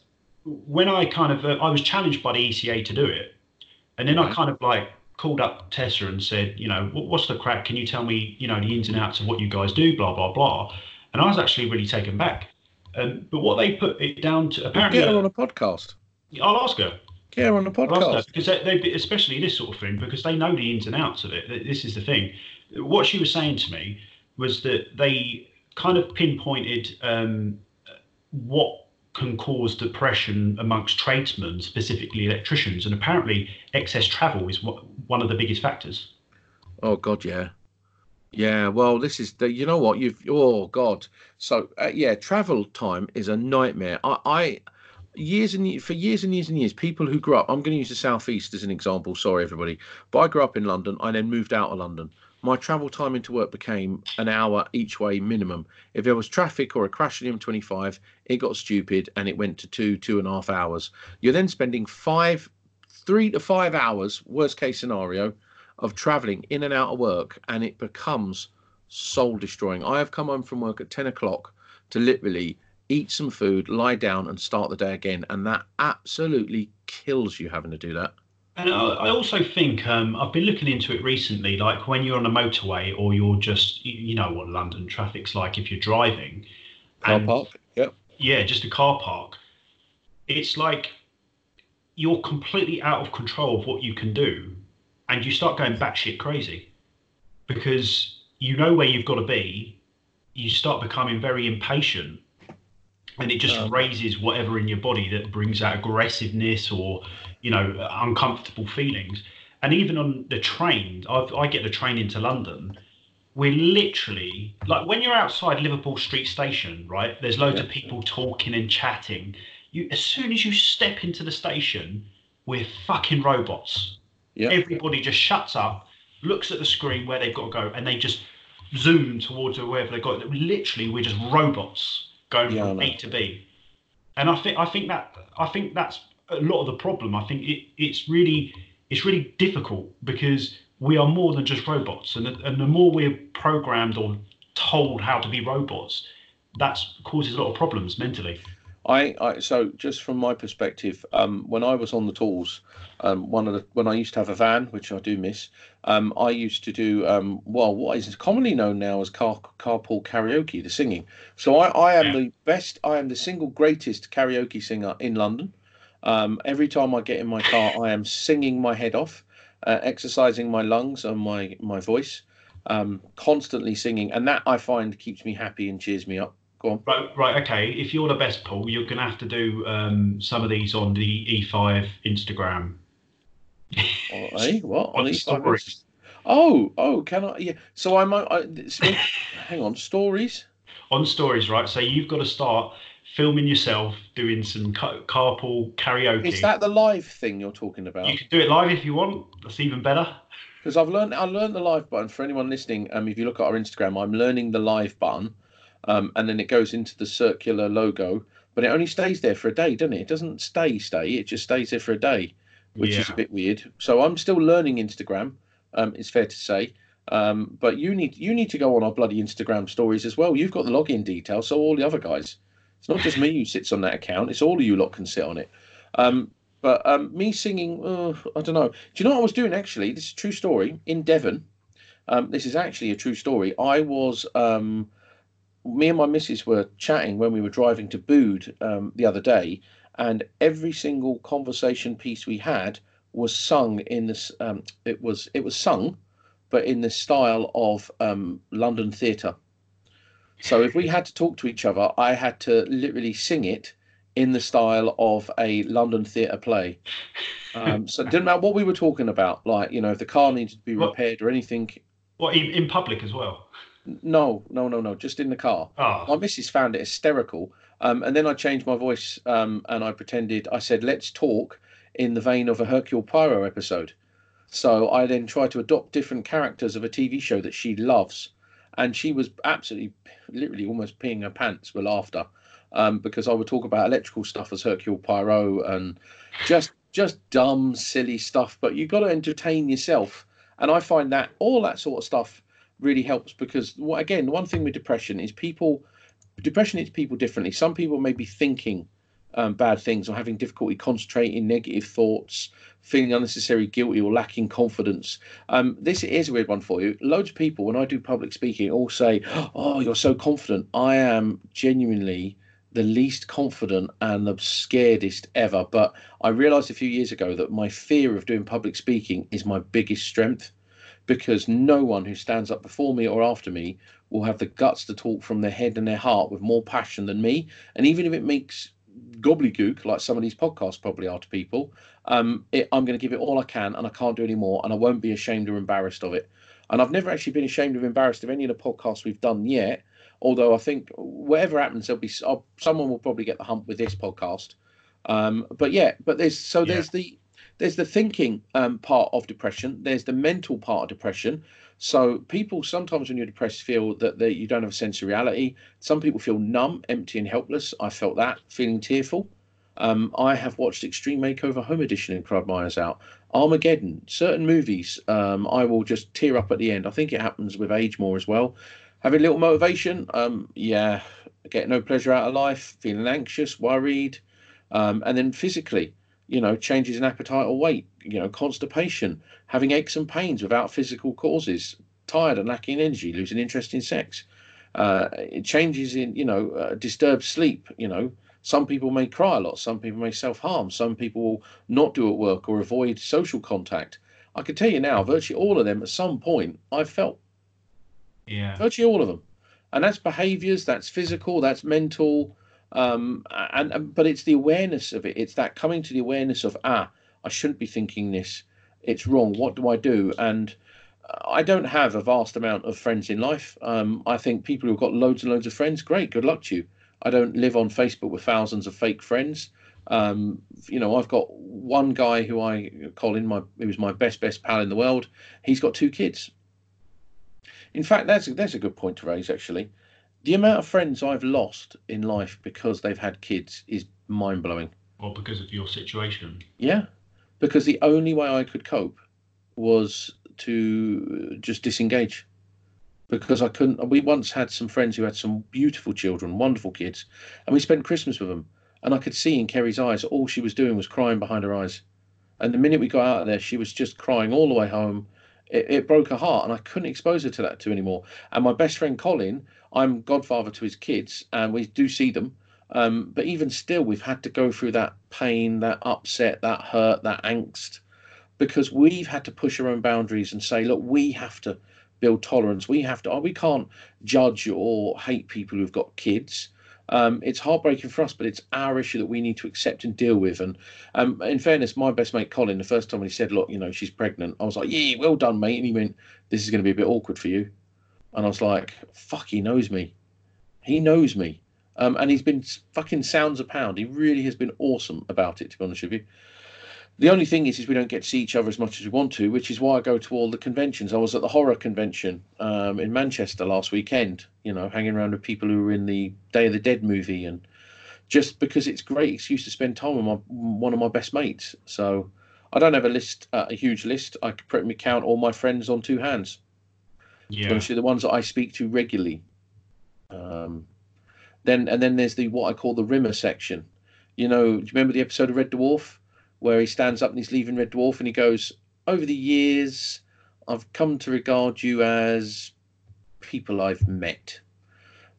When I kind of uh, I was challenged by the ECA to do it, and then I kind of like called up Tessa and said, you know, what's the crack? Can you tell me, you know, the ins and outs of what you guys do? Blah blah blah. And I was actually really taken back. Um, but what they put it down to apparently. Get her on a podcast. I'll ask her. Get her on a podcast. because they, they, especially this sort of thing, because they know the ins and outs of it. This is the thing. What she was saying to me was that they kind of pinpointed um, what can cause depression amongst tradesmen, specifically electricians, and apparently excess travel is one of the biggest factors. Oh God, yeah. Yeah, well, this is the. You know what? You've. Oh God. So uh, yeah, travel time is a nightmare. I, I years and for years and years and years, people who grew up. I'm going to use the southeast as an example. Sorry, everybody, but I grew up in London. I then moved out of London. My travel time into work became an hour each way minimum. If there was traffic or a crash in the M25, it got stupid and it went to two, two and a half hours. You're then spending five, three to five hours, worst case scenario, of traveling in and out of work and it becomes soul destroying. I have come home from work at 10 o'clock to literally eat some food, lie down, and start the day again. And that absolutely kills you having to do that. And I also think um, I've been looking into it recently. Like when you're on a motorway, or you're just, you know what London traffic's like if you're driving. Car park. Yep. Yeah, just a car park. It's like you're completely out of control of what you can do, and you start going batshit crazy because you know where you've got to be. You start becoming very impatient and it just um, raises whatever in your body that brings out aggressiveness or you know uncomfortable feelings and even on the train I've, i get the train into london we're literally like when you're outside liverpool street station right there's loads yeah. of people talking and chatting you as soon as you step into the station we're fucking robots yeah. everybody just shuts up looks at the screen where they've got to go and they just zoom towards wherever they got literally we're just robots going yeah, from A to B. And I think I think that I think that's a lot of the problem. I think it, it's really it's really difficult because we are more than just robots, and the, and the more we're programmed or told how to be robots, that causes a lot of problems mentally. I, I so just from my perspective, um, when I was on the tools, um, one of the when I used to have a van, which I do miss, um, I used to do um, well what is commonly known now as car carpool karaoke, the singing. So I, I am yeah. the best, I am the single greatest karaoke singer in London. Um, every time I get in my car, I am singing my head off, uh, exercising my lungs and my my voice, um, constantly singing, and that I find keeps me happy and cheers me up. Go on. Right, right, okay. If you're the best, Paul, you're going to have to do um, some of these on the E5 Instagram. Oh, eh? What on, on stories? Oh, oh, can I? Yeah. So I might. I, hang on, stories. On stories, right? So you've got to start filming yourself doing some carpool karaoke. Is that the live thing you're talking about? You can do it live if you want. That's even better. Because I've learned, I learned the live button. For anyone listening, um, if you look at our Instagram, I'm learning the live button um, and then it goes into the circular logo, but it only stays there for a day, doesn't it? It doesn't stay stay. It just stays there for a day, which yeah. is a bit weird. So I'm still learning Instagram. Um, it's fair to say. Um, but you need you need to go on our bloody Instagram stories as well. You've got the login details, so all the other guys. It's not just me who sits on that account. It's all of you lot can sit on it. Um, but um, me singing, uh, I don't know. Do you know what I was doing actually? This is a true story in Devon. Um, this is actually a true story. I was um, me and my missus were chatting when we were driving to Bude um, the other day, and every single conversation piece we had was sung in this. Um, it was it was sung, but in the style of um, London theatre. So if we had to talk to each other, I had to literally sing it in the style of a London theatre play. Um, so it didn't matter what we were talking about, like you know, if the car needed to be repaired or anything. What in, in public as well? No, no, no, no. Just in the car. Oh. My missus found it hysterical. Um, and then I changed my voice um, and I pretended, I said, let's talk in the vein of a Hercule Poirot episode. So I then tried to adopt different characters of a TV show that she loves. And she was absolutely, literally almost peeing her pants with laughter um, because I would talk about electrical stuff as Hercule Poirot and just just dumb, silly stuff. But you've got to entertain yourself. And I find that all that sort of stuff really helps because again one thing with depression is people depression hits people differently some people may be thinking um, bad things or having difficulty concentrating negative thoughts feeling unnecessarily guilty or lacking confidence. Um, this is a weird one for you. Loads of people when i do public speaking all say oh you're so confident. I am genuinely the least confident and the scaredest ever. But i realized a few years ago that my fear of doing public speaking is my biggest strength because no one who stands up before me or after me will have the guts to talk from their head and their heart with more passion than me. And even if it makes gobbledygook, like some of these podcasts probably are to people, um, it, I'm going to give it all I can, and I can't do any more, and I won't be ashamed or embarrassed of it. And I've never actually been ashamed or embarrassed of any of the podcasts we've done yet. Although I think whatever happens, there'll be I'll, someone will probably get the hump with this podcast. Um, but yeah, but there's so yeah. there's the there's the thinking um, part of depression. There's the mental part of depression. So people sometimes when you're depressed feel that they, you don't have a sense of reality. Some people feel numb, empty, and helpless. I felt that, feeling tearful. Um, I have watched Extreme Makeover Home Edition and cried my eyes out. Armageddon, certain movies, um, I will just tear up at the end. I think it happens with age more as well. having little motivation. Um, yeah, get no pleasure out of life, feeling anxious, worried, um, and then physically, you know, changes in appetite or weight, you know, constipation, having aches and pains without physical causes, tired and lacking energy, losing interest in sex, uh, changes in, you know, uh, disturbed sleep, you know. Some people may cry a lot. Some people may self harm. Some people will not do at work or avoid social contact. I can tell you now, virtually all of them at some point I've felt. Yeah. Virtually all of them. And that's behaviors, that's physical, that's mental. Um, and, but it's the awareness of it. It's that coming to the awareness of ah, I shouldn't be thinking this. It's wrong. What do I do? And I don't have a vast amount of friends in life. Um, I think people who've got loads and loads of friends, great, good luck to you. I don't live on Facebook with thousands of fake friends. Um, you know, I've got one guy who I Colin, my who's my best best pal in the world. He's got two kids. In fact, that's that's a good point to raise. Actually, the amount of friends I've lost in life because they've had kids is mind blowing. Or because of your situation. Yeah, because the only way I could cope was to just disengage because I couldn't. We once had some friends who had some beautiful children, wonderful kids, and we spent Christmas with them. And I could see in Kerry's eyes, all she was doing was crying behind her eyes. And the minute we got out of there, she was just crying all the way home. It, it broke her heart, and I couldn't expose her to that too anymore. And my best friend Colin, I'm godfather to his kids, and we do see them. Um, but even still, we've had to go through that pain, that upset, that hurt, that angst, because we've had to push our own boundaries and say, look, we have to build tolerance. We have to. We can't judge or hate people who've got kids. Um, it's heartbreaking for us, but it's our issue that we need to accept and deal with. And um, in fairness, my best mate Colin, the first time he said, "Look, you know, she's pregnant," I was like, "Yeah, well done, mate." And he went, "This is going to be a bit awkward for you," and I was like, "Fuck, he knows me. He knows me." Um, and he's been fucking sounds a pound. He really has been awesome about it, to be honest with you. The only thing is, is we don't get to see each other as much as we want to, which is why I go to all the conventions. I was at the horror convention um, in Manchester last weekend, you know, hanging around with people who were in the Day of the Dead movie, and just because it's great excuse to spend time with my, one of my best mates. So I don't have a list, uh, a huge list. I could pretty count all my friends on two hands. Yeah. Especially the ones that I speak to regularly. Um, then and then there's the what I call the Rimmer section. You know, do you remember the episode of Red Dwarf? where he stands up and he's leaving Red Dwarf and he goes, Over the years, I've come to regard you as people I've met.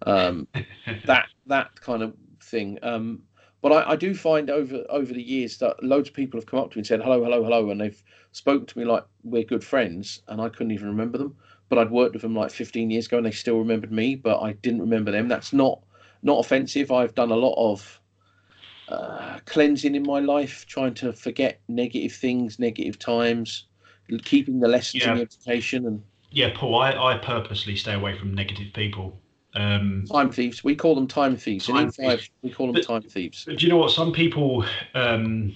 Um, that that kind of thing. Um, but I, I, do find over over the years that loads of people have come up to me and said hello, hello, hello, and they've spoken to me like we're good friends, and I couldn't even remember them. But I'd worked with them like 15 years ago, and they still remembered me, but I didn't remember them. That's not not offensive. I've done a lot of uh, cleansing in my life, trying to forget negative things, negative times, keeping the lessons yeah. in the education and. Yeah, Paul, I, I purposely stay away from negative people. Um, time thieves. We call them time thieves. Time in E5, we call them but, time thieves. Do you know what? Some people, um,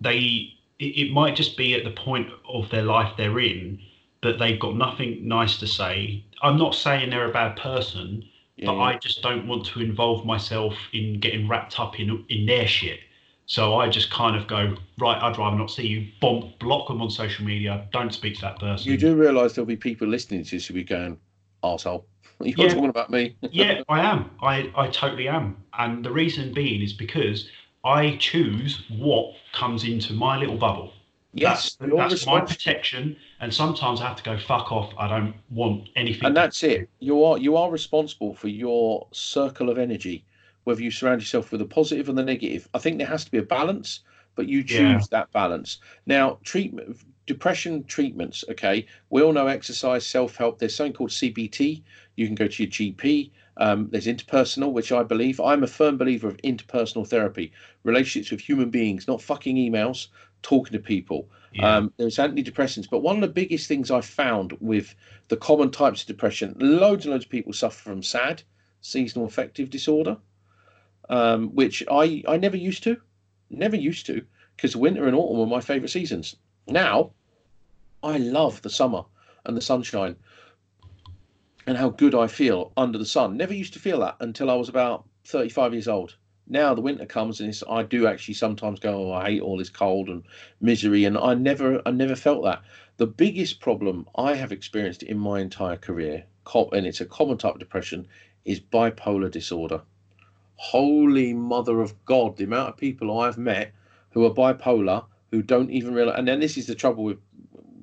they it, it might just be at the point of their life they're in that they've got nothing nice to say. I'm not saying they're a bad person yeah, but yeah. I just don't want to involve myself in getting wrapped up in in their shit. So I just kind of go right. I'd rather not see you. Bomb, block them on social media. Don't speak to that person. You do realise there'll be people listening to this who be going, "Arsehole." You're yeah. talking about me. yeah, I am. I I totally am. And the reason being is because I choose what comes into my little bubble. Yes, that's, that's my protection, and sometimes I have to go fuck off. I don't want anything. And that's it. You are you are responsible for your circle of energy, whether you surround yourself with the positive and the negative. I think there has to be a balance, but you choose yeah. that balance. Now, treatment depression treatments. Okay, we all know exercise, self help. There's something called CBT. You can go to your GP. Um, there's interpersonal, which I believe. I'm a firm believer of interpersonal therapy, relationships with human beings, not fucking emails, talking to people. Yeah. Um, there's antidepressants, but one of the biggest things I found with the common types of depression, loads and loads of people suffer from SAD, seasonal affective disorder, um, which I I never used to, never used to, because winter and autumn were my favourite seasons. Now, I love the summer and the sunshine, and how good I feel under the sun. Never used to feel that until I was about 35 years old now the winter comes and I do actually sometimes go, oh, I hate all this cold and misery, and I never, I never felt that. The biggest problem I have experienced in my entire career, and it's a common type of depression, is bipolar disorder. Holy mother of God, the amount of people I've met who are bipolar who don't even realize. And then this is the trouble with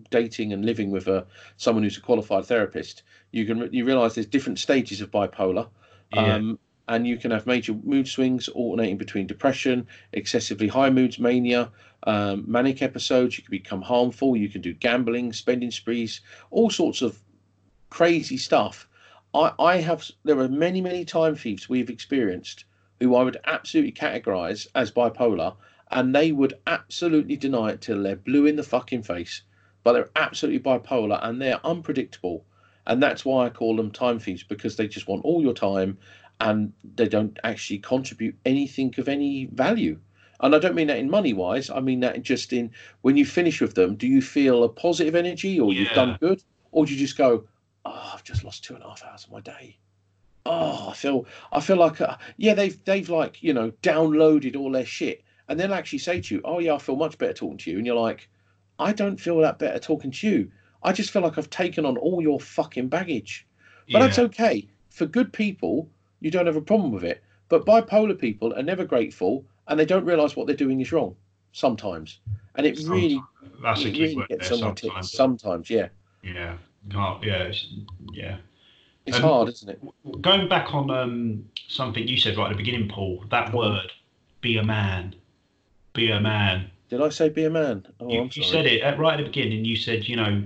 dating and living with a someone who's a qualified therapist. You can you realize there's different stages of bipolar. Yeah. Um, and you can have major mood swings alternating between depression, excessively high moods, mania, um, manic episodes. You can become harmful. You can do gambling, spending sprees, all sorts of crazy stuff. I, I have. There are many, many time thieves we've experienced who I would absolutely categorize as bipolar, and they would absolutely deny it till they're blue in the fucking face. But they're absolutely bipolar and they're unpredictable. And that's why I call them time thieves because they just want all your time and they don't actually contribute anything of any value. And I don't mean that in money wise. I mean that just in when you finish with them, do you feel a positive energy or yeah. you've done good? Or do you just go, oh, I've just lost two and a half hours of my day. Oh, I feel, I feel like, uh, yeah, they've, they've like, you know, downloaded all their shit, and they'll actually say to you, oh yeah, I feel much better talking to you, and you're like, I don't feel that better talking to you. I just feel like I've taken on all your fucking baggage. But yeah. that's okay. For good people, you don't have a problem with it. But bipolar people are never grateful and they don't realize what they're doing is wrong sometimes. And it sometimes. really, that's it a key really word gets there, sometimes. sometimes, yeah. Yeah. Oh, yeah. It's, yeah. It's um, hard, isn't it? Going back on um, something you said right at the beginning, Paul, that word, be a man. Be a man. Did I say be a man? Oh, you, you said it at, right at the beginning. You said, you know,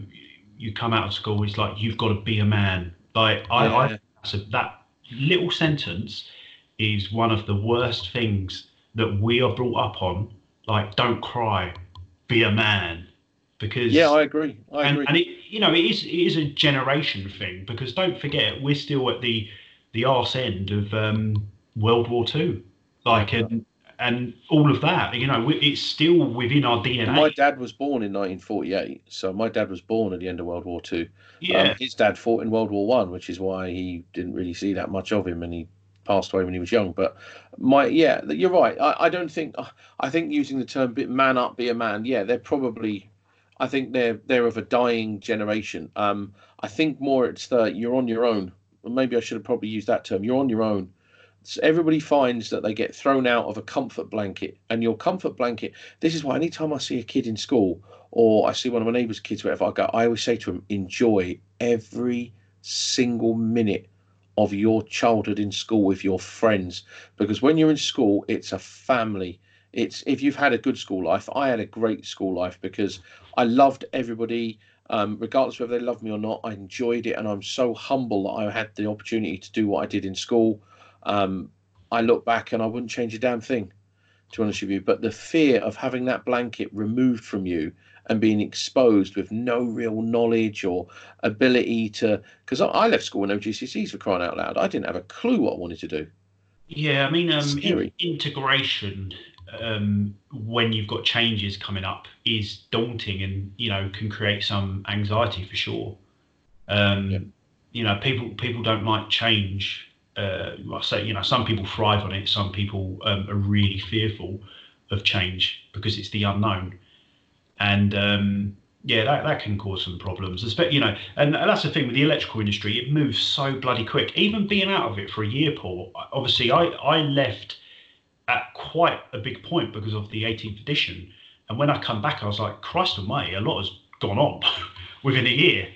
you come out of school, it's like you've got to be a man. Like I, yeah. I that little sentence is one of the worst things that we are brought up on. Like, don't cry, be a man. Because yeah, I agree. I and, agree. And it, you know, it is it is a generation thing because don't forget we're still at the the arse end of um, World War Two. Like, and and all of that. You know, it's still within our DNA. My dad was born in 1948, so my dad was born at the end of World War Two. Yeah, um, his dad fought in World War One, which is why he didn't really see that much of him, and he passed away when he was young. But my yeah, you're right. I, I don't think I think using the term "man up, be a man." Yeah, they're probably. I think they're they're of a dying generation. Um, I think more it's the you're on your own. Maybe I should have probably used that term. You're on your own everybody finds that they get thrown out of a comfort blanket, and your comfort blanket. This is why anytime I see a kid in school or I see one of my neighbours' kids, wherever I go, I always say to them, enjoy every single minute of your childhood in school with your friends, because when you're in school, it's a family. It's if you've had a good school life. I had a great school life because I loved everybody. Um, regardless whether they loved me or not, I enjoyed it, and I'm so humble that I had the opportunity to do what I did in school. Um, I look back and I wouldn't change a damn thing, to be honest with you. But the fear of having that blanket removed from you and being exposed with no real knowledge or ability to, because I left school with no GCSEs for crying out loud. I didn't have a clue what I wanted to do. Yeah, I mean, um, in, integration um, when you've got changes coming up is daunting and you know can create some anxiety for sure. Um, yeah. You know, people people don't like change uh, I say, you know, some people thrive on it. Some people um, are really fearful of change because it's the unknown, and um, yeah, that, that can cause some problems. Especially, you know, and that's the thing with the electrical industry; it moves so bloody quick. Even being out of it for a year, Paul. Obviously, I I left at quite a big point because of the 18th edition, and when I come back, I was like, Christ Almighty, a lot has gone on within a year.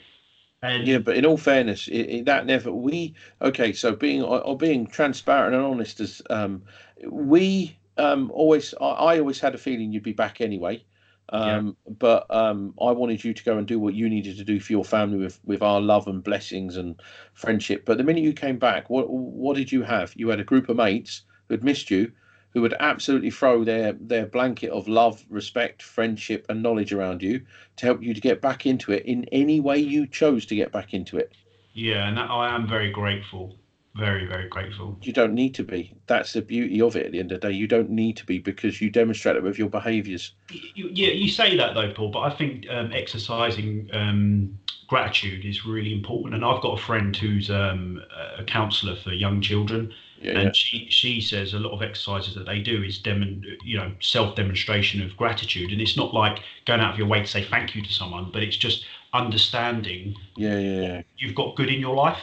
And yeah, but in all fairness, it, it, that never we okay. So being or being transparent and honest as um, we um, always, I, I, always had a feeling you'd be back anyway. Um, yeah. But um, I wanted you to go and do what you needed to do for your family with, with our love and blessings and friendship. But the minute you came back, what what did you have? You had a group of mates who had missed you, who would absolutely throw their their blanket of love, respect, friendship, and knowledge around you to help you to get back into it in any way you chose to get back into it. Yeah, and I am very grateful. Very, very grateful. You don't need to be. That's the beauty of it. At the end of the day, you don't need to be because you demonstrate it with your behaviours. Yeah, you say that though, Paul. But I think um, exercising um, gratitude is really important. And I've got a friend who's um, a counsellor for young children, yeah, and yeah. she she says a lot of exercises that they do is demon you know self demonstration of gratitude, and it's not like going out of your way to say thank you to someone, but it's just understanding Yeah, yeah, yeah. you've got good in your life.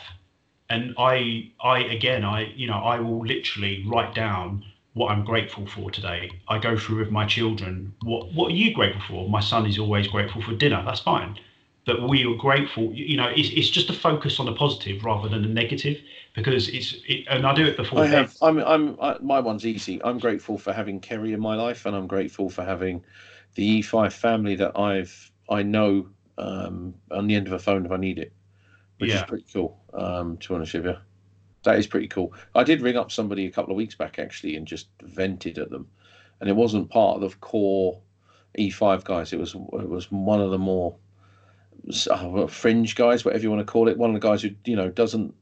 And I, I again, I, you know, I will literally write down what I'm grateful for today. I go through with my children. What, what are you grateful for? My son is always grateful for dinner. That's fine. But we are grateful. You know, it's, it's just a focus on the positive rather than the negative because it's. It, and I do it before. I have. I'm. I'm. I, my one's easy. I'm grateful for having Kerry in my life, and I'm grateful for having the E5 family that I've. I know um, on the end of a phone if I need it, which is pretty cool. Um, to be honest with you, that is pretty cool. I did ring up somebody a couple of weeks back actually and just vented at them, and it wasn't part of the core E5 guys. It was. It was one of the more uh, fringe guys, whatever you want to call it. One of the guys who you know doesn't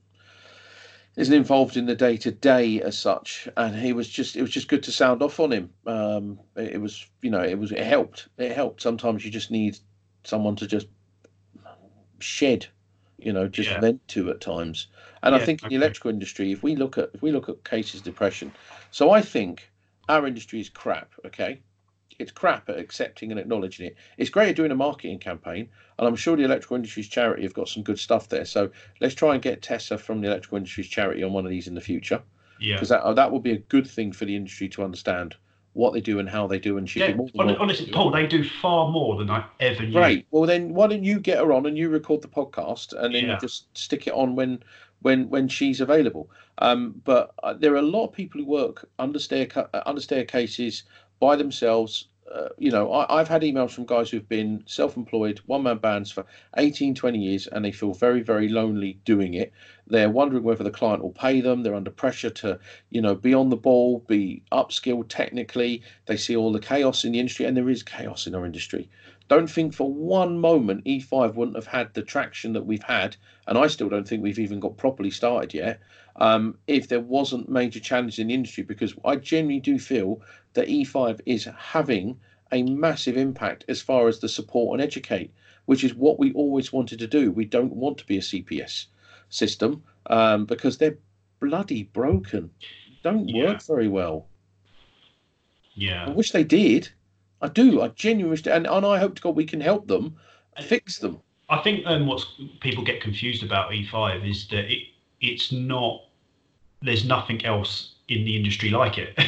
isn't involved in the day to day as such, and he was just it was just good to sound off on him. Um, it, it was you know it was it helped. It helped. Sometimes you just need someone to just shed, you know, just Yeah. vent to at times. And I Yeah, think in the electrical industry, if we look at if we look at cases depression, so I think our industry is crap. Okay, it's crap at accepting and acknowledging it. It's great at doing a marketing campaign, and I'm sure the electrical Industries charity have got some good stuff there. So let's try and get Tessa from the electrical Industries charity on one of these in the future, Yeah. because that that would be a good thing for the industry to understand what they do and how they do. And she'd Yeah, be more honestly, it. Paul, they do far more than I ever knew. Great. Well, then why don't you get her on and you record the podcast and then Yeah. just stick it on when when when she's available. Um, but uh, there are a lot of people who work under stair uh, under staircases by themselves. Uh, you know, I, I've had emails from guys who've been self-employed, one-man bands for 18, 20 years, and they feel very, very lonely doing it. They're wondering whether the client will pay them. They're under pressure to, you know, be on the ball, be upskilled technically. They see all the chaos in the industry, and there is chaos in our industry don't think for one moment E5 wouldn't have had the traction that we've had, and I still don't think we've even got properly started yet. Um, if there wasn't major challenges in the industry, because I genuinely do feel that E5 is having a massive impact as far as the support and educate, which is what we always wanted to do. We don't want to be a CPS system um, because they're bloody broken, don't Yeah. work very well. Yeah. I wish they did. I do. I genuinely wish, and, and I hope to God we can help them fix them. I think um, what people get confused about E5 is that it it's not. There's nothing else in the industry like it.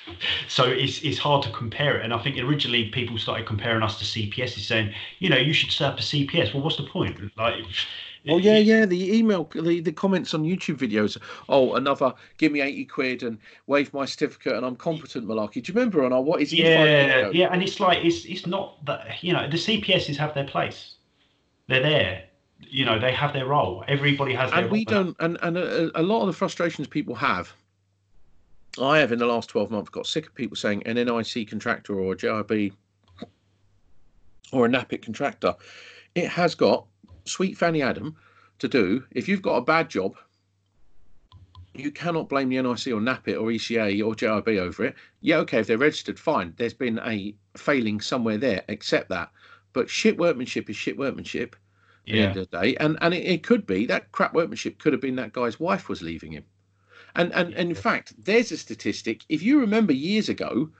so it's it's hard to compare it. And I think originally people started comparing us to CPS, saying, you know, you should set up a CPS. Well, what's the point? Like, Oh yeah, yeah. The email, the, the comments on YouTube videos. Oh, another. Give me eighty quid and wave my certificate, and I'm competent, Malarkey. Do you remember on our what is it? yeah, yeah. And it's like it's it's not that you know the CPSs have their place. They're there. You know, they have their role. Everybody has their And we role. don't. And and a, a lot of the frustrations people have. I have in the last twelve months got sick of people saying an NIC contractor or a JIB or a NAPIT contractor. It has got sweet Fanny Adam to do. If you've got a bad job, you cannot blame the NIC or NAPIT or ECA or JIB over it. Yeah, okay, if they're registered, fine. There's been a failing somewhere there, accept that. But shit workmanship is shit workmanship Yeah. end of the day. And and it, it could be that crap workmanship could have been that guy's wife was leaving him. And and, and in fact, there's a statistic. If you remember years ago,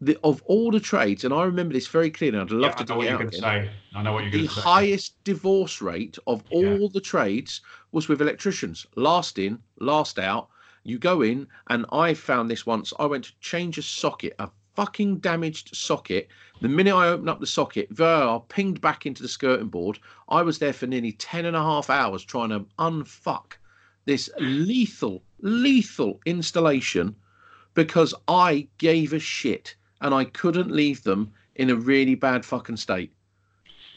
the, of all the trades, and I remember this very clearly, and I'd love Yeah, to I know what you're going to say. I know what you're going to say. The highest divorce rate of all the trades was with electricians. Last in, last out. You go in, and I found this once. I went to change a socket, a fucking damaged socket. The minute I opened up the socket, VAR pinged back into the skirting board. I was there for nearly 10 and a half hours trying to unfuck this lethal, lethal installation because I gave a shit and I couldn't leave them in a really bad fucking state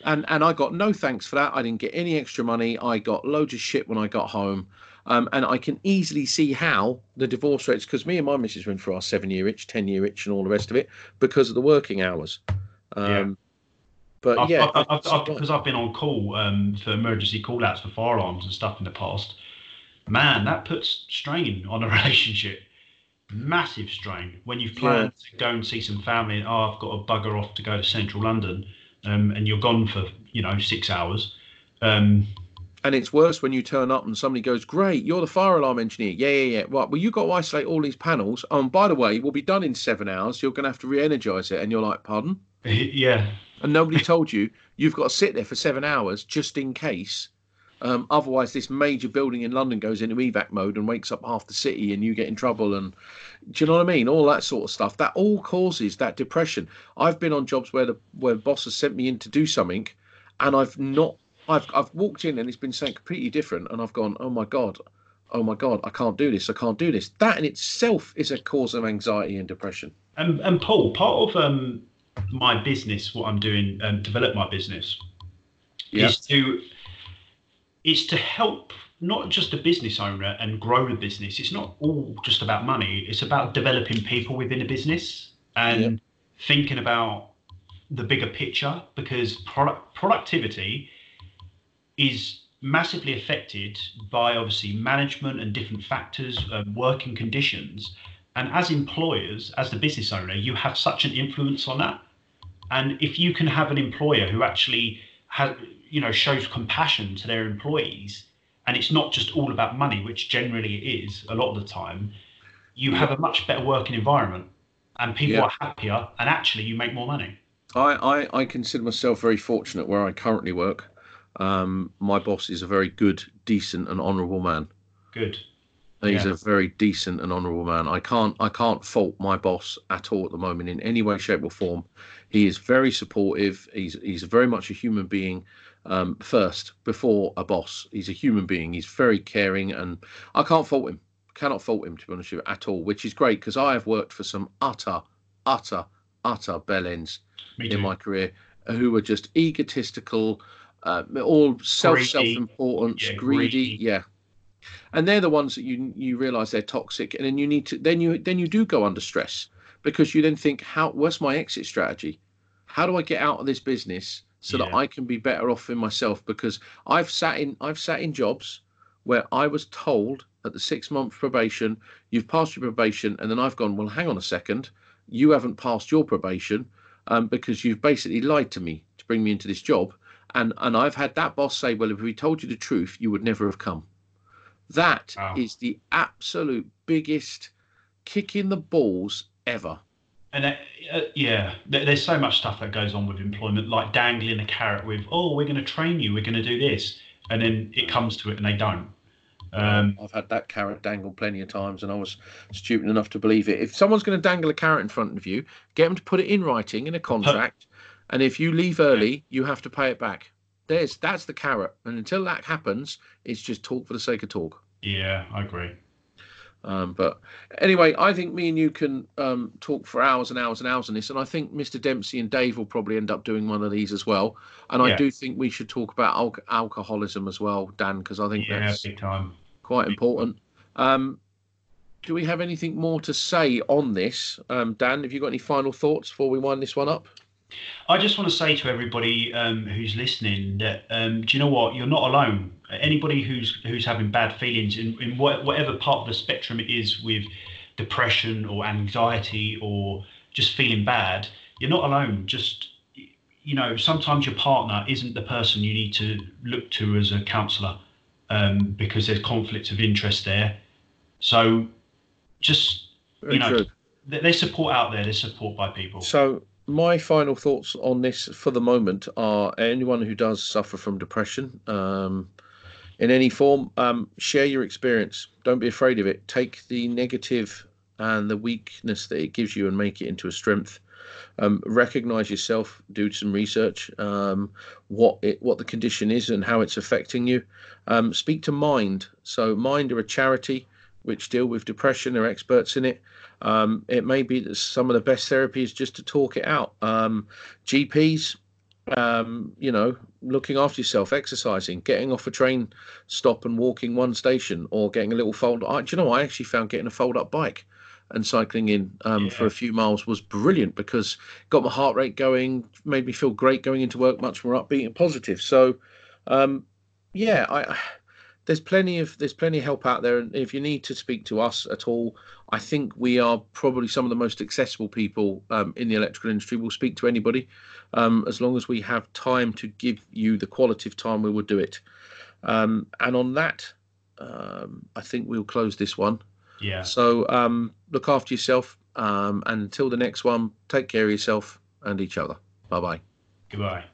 and and I got no thanks for that. I didn't get any extra money. I got loads of shit when I got home, um, and I can easily see how the divorce rates because me and my missus went for our seven year itch, ten year itch, and all the rest of it because of the working hours. Um, Yeah. But I've, yeah, I- I've, I've, because I've been on call um, for emergency call outs for firearms and stuff in the past, man, that puts strain on a relationship. Massive strain when you've planned to go and see some family. And, oh, I've got to bugger off to go to central London, um, and you're gone for you know six hours. Um, and it's worse when you turn up and somebody goes, "Great, you're the fire alarm engineer." Yeah, yeah, yeah. Right. Well, you've got to isolate all these panels. Oh, and by the way, we'll be done in seven hours. You're going to have to re-energize it, and you're like, "Pardon?" yeah. And nobody told you you've got to sit there for seven hours just in case. Um, otherwise, this major building in London goes into evac mode and wakes up half the city, and you get in trouble. And do you know what I mean? All that sort of stuff. That all causes that depression. I've been on jobs where the where the boss has sent me in to do something, and I've not. I've I've walked in and it's been something completely different, and I've gone, oh my god, oh my god, I can't do this. I can't do this. That in itself is a cause of anxiety and depression. And and Paul, part of um my business, what I'm doing, um, develop my business, yeah. is to is to help not just a business owner and grow the business. It's not all just about money. It's about developing people within a business and yeah. thinking about the bigger picture because product productivity is massively affected by obviously management and different factors, um, working conditions. And as employers, as the business owner, you have such an influence on that. And if you can have an employer who actually has, you know, shows compassion to their employees, and it's not just all about money, which generally it is a lot of the time, you have a much better working environment, and people yeah. are happier, and actually you make more money. I, I, I consider myself very fortunate where I currently work. Um, my boss is a very good, decent, and honourable man. Good. He's yeah. a very decent and honourable man. I can't I can't fault my boss at all at the moment in any way, shape, or form. He is very supportive. He's he's very much a human being um, first before a boss. He's a human being. He's very caring, and I can't fault him. Cannot fault him to be honest with you at all, which is great because I have worked for some utter, utter, utter bellends in my career who were just egotistical, uh, all self self importance, yeah, greedy, greedy, yeah. And they're the ones that you you realize they're toxic and then you need to then you then you do go under stress because you then think how what's my exit strategy? How do i get out of this business so yeah. that i can be better off in myself? Because i've sat in i've sat in jobs where i was told at the six month probation you've passed your probation and then i've gone well hang on a second. You haven't passed your probation um, because you've basically lied to me to bring me into this job and and i've had that boss say well if we told you the truth you would never have come that wow. is the absolute biggest kick in the balls ever. And uh, uh, yeah, there's so much stuff that goes on with employment, like dangling a carrot with, "Oh, we're going to train you, we're going to do this," and then it comes to it and they don't. Um, I've had that carrot dangled plenty of times, and I was stupid enough to believe it. If someone's going to dangle a carrot in front of you, get them to put it in writing in a contract, and if you leave early, you have to pay it back. There's that's the carrot, and until that happens, it's just talk for the sake of talk. Yeah, I agree. Um, but anyway, I think me and you can um, talk for hours and hours and hours on this, and I think Mr. Dempsey and Dave will probably end up doing one of these as well. And yeah. I do think we should talk about al- alcoholism as well, Dan, because I think yeah, that's quite important. Um, do we have anything more to say on this, um, Dan? Have you got any final thoughts before we wind this one up? I just want to say to everybody um, who's listening that um, do you know what? You're not alone. Anybody who's who's having bad feelings in, in whatever part of the spectrum it is with depression or anxiety or just feeling bad, you're not alone. Just you know, sometimes your partner isn't the person you need to look to as a counsellor um, because there's conflicts of interest there. So just Very you know, true. there's support out there. There's support by people. So my final thoughts on this for the moment are anyone who does suffer from depression um, in any form, um, share your experience. Don't be afraid of it. Take the negative and the weakness that it gives you and make it into a strength. Um, recognize yourself, do some research, um, what it, what the condition is and how it's affecting you. Um, speak to Mind. So Mind are a charity which deal with depression. They're experts in it. Um, it may be that some of the best therapy is just to talk it out. Um, GPs, um, you know, looking after yourself, exercising, getting off a train stop and walking one station, or getting a little fold. I, do you know? I actually found getting a fold-up bike and cycling in um, yeah. for a few miles was brilliant because got my heart rate going, made me feel great going into work, much more upbeat and positive. So, um, yeah, I there's plenty of there's plenty of help out there and if you need to speak to us at all i think we are probably some of the most accessible people um, in the electrical industry. We'll speak to anybody um, as long as we have time to give you the quality of time we will do it. Um, and on that um, i think we'll close this one. Yeah. So um, look after yourself um, and until the next one take care of yourself and each other. Bye bye. Goodbye.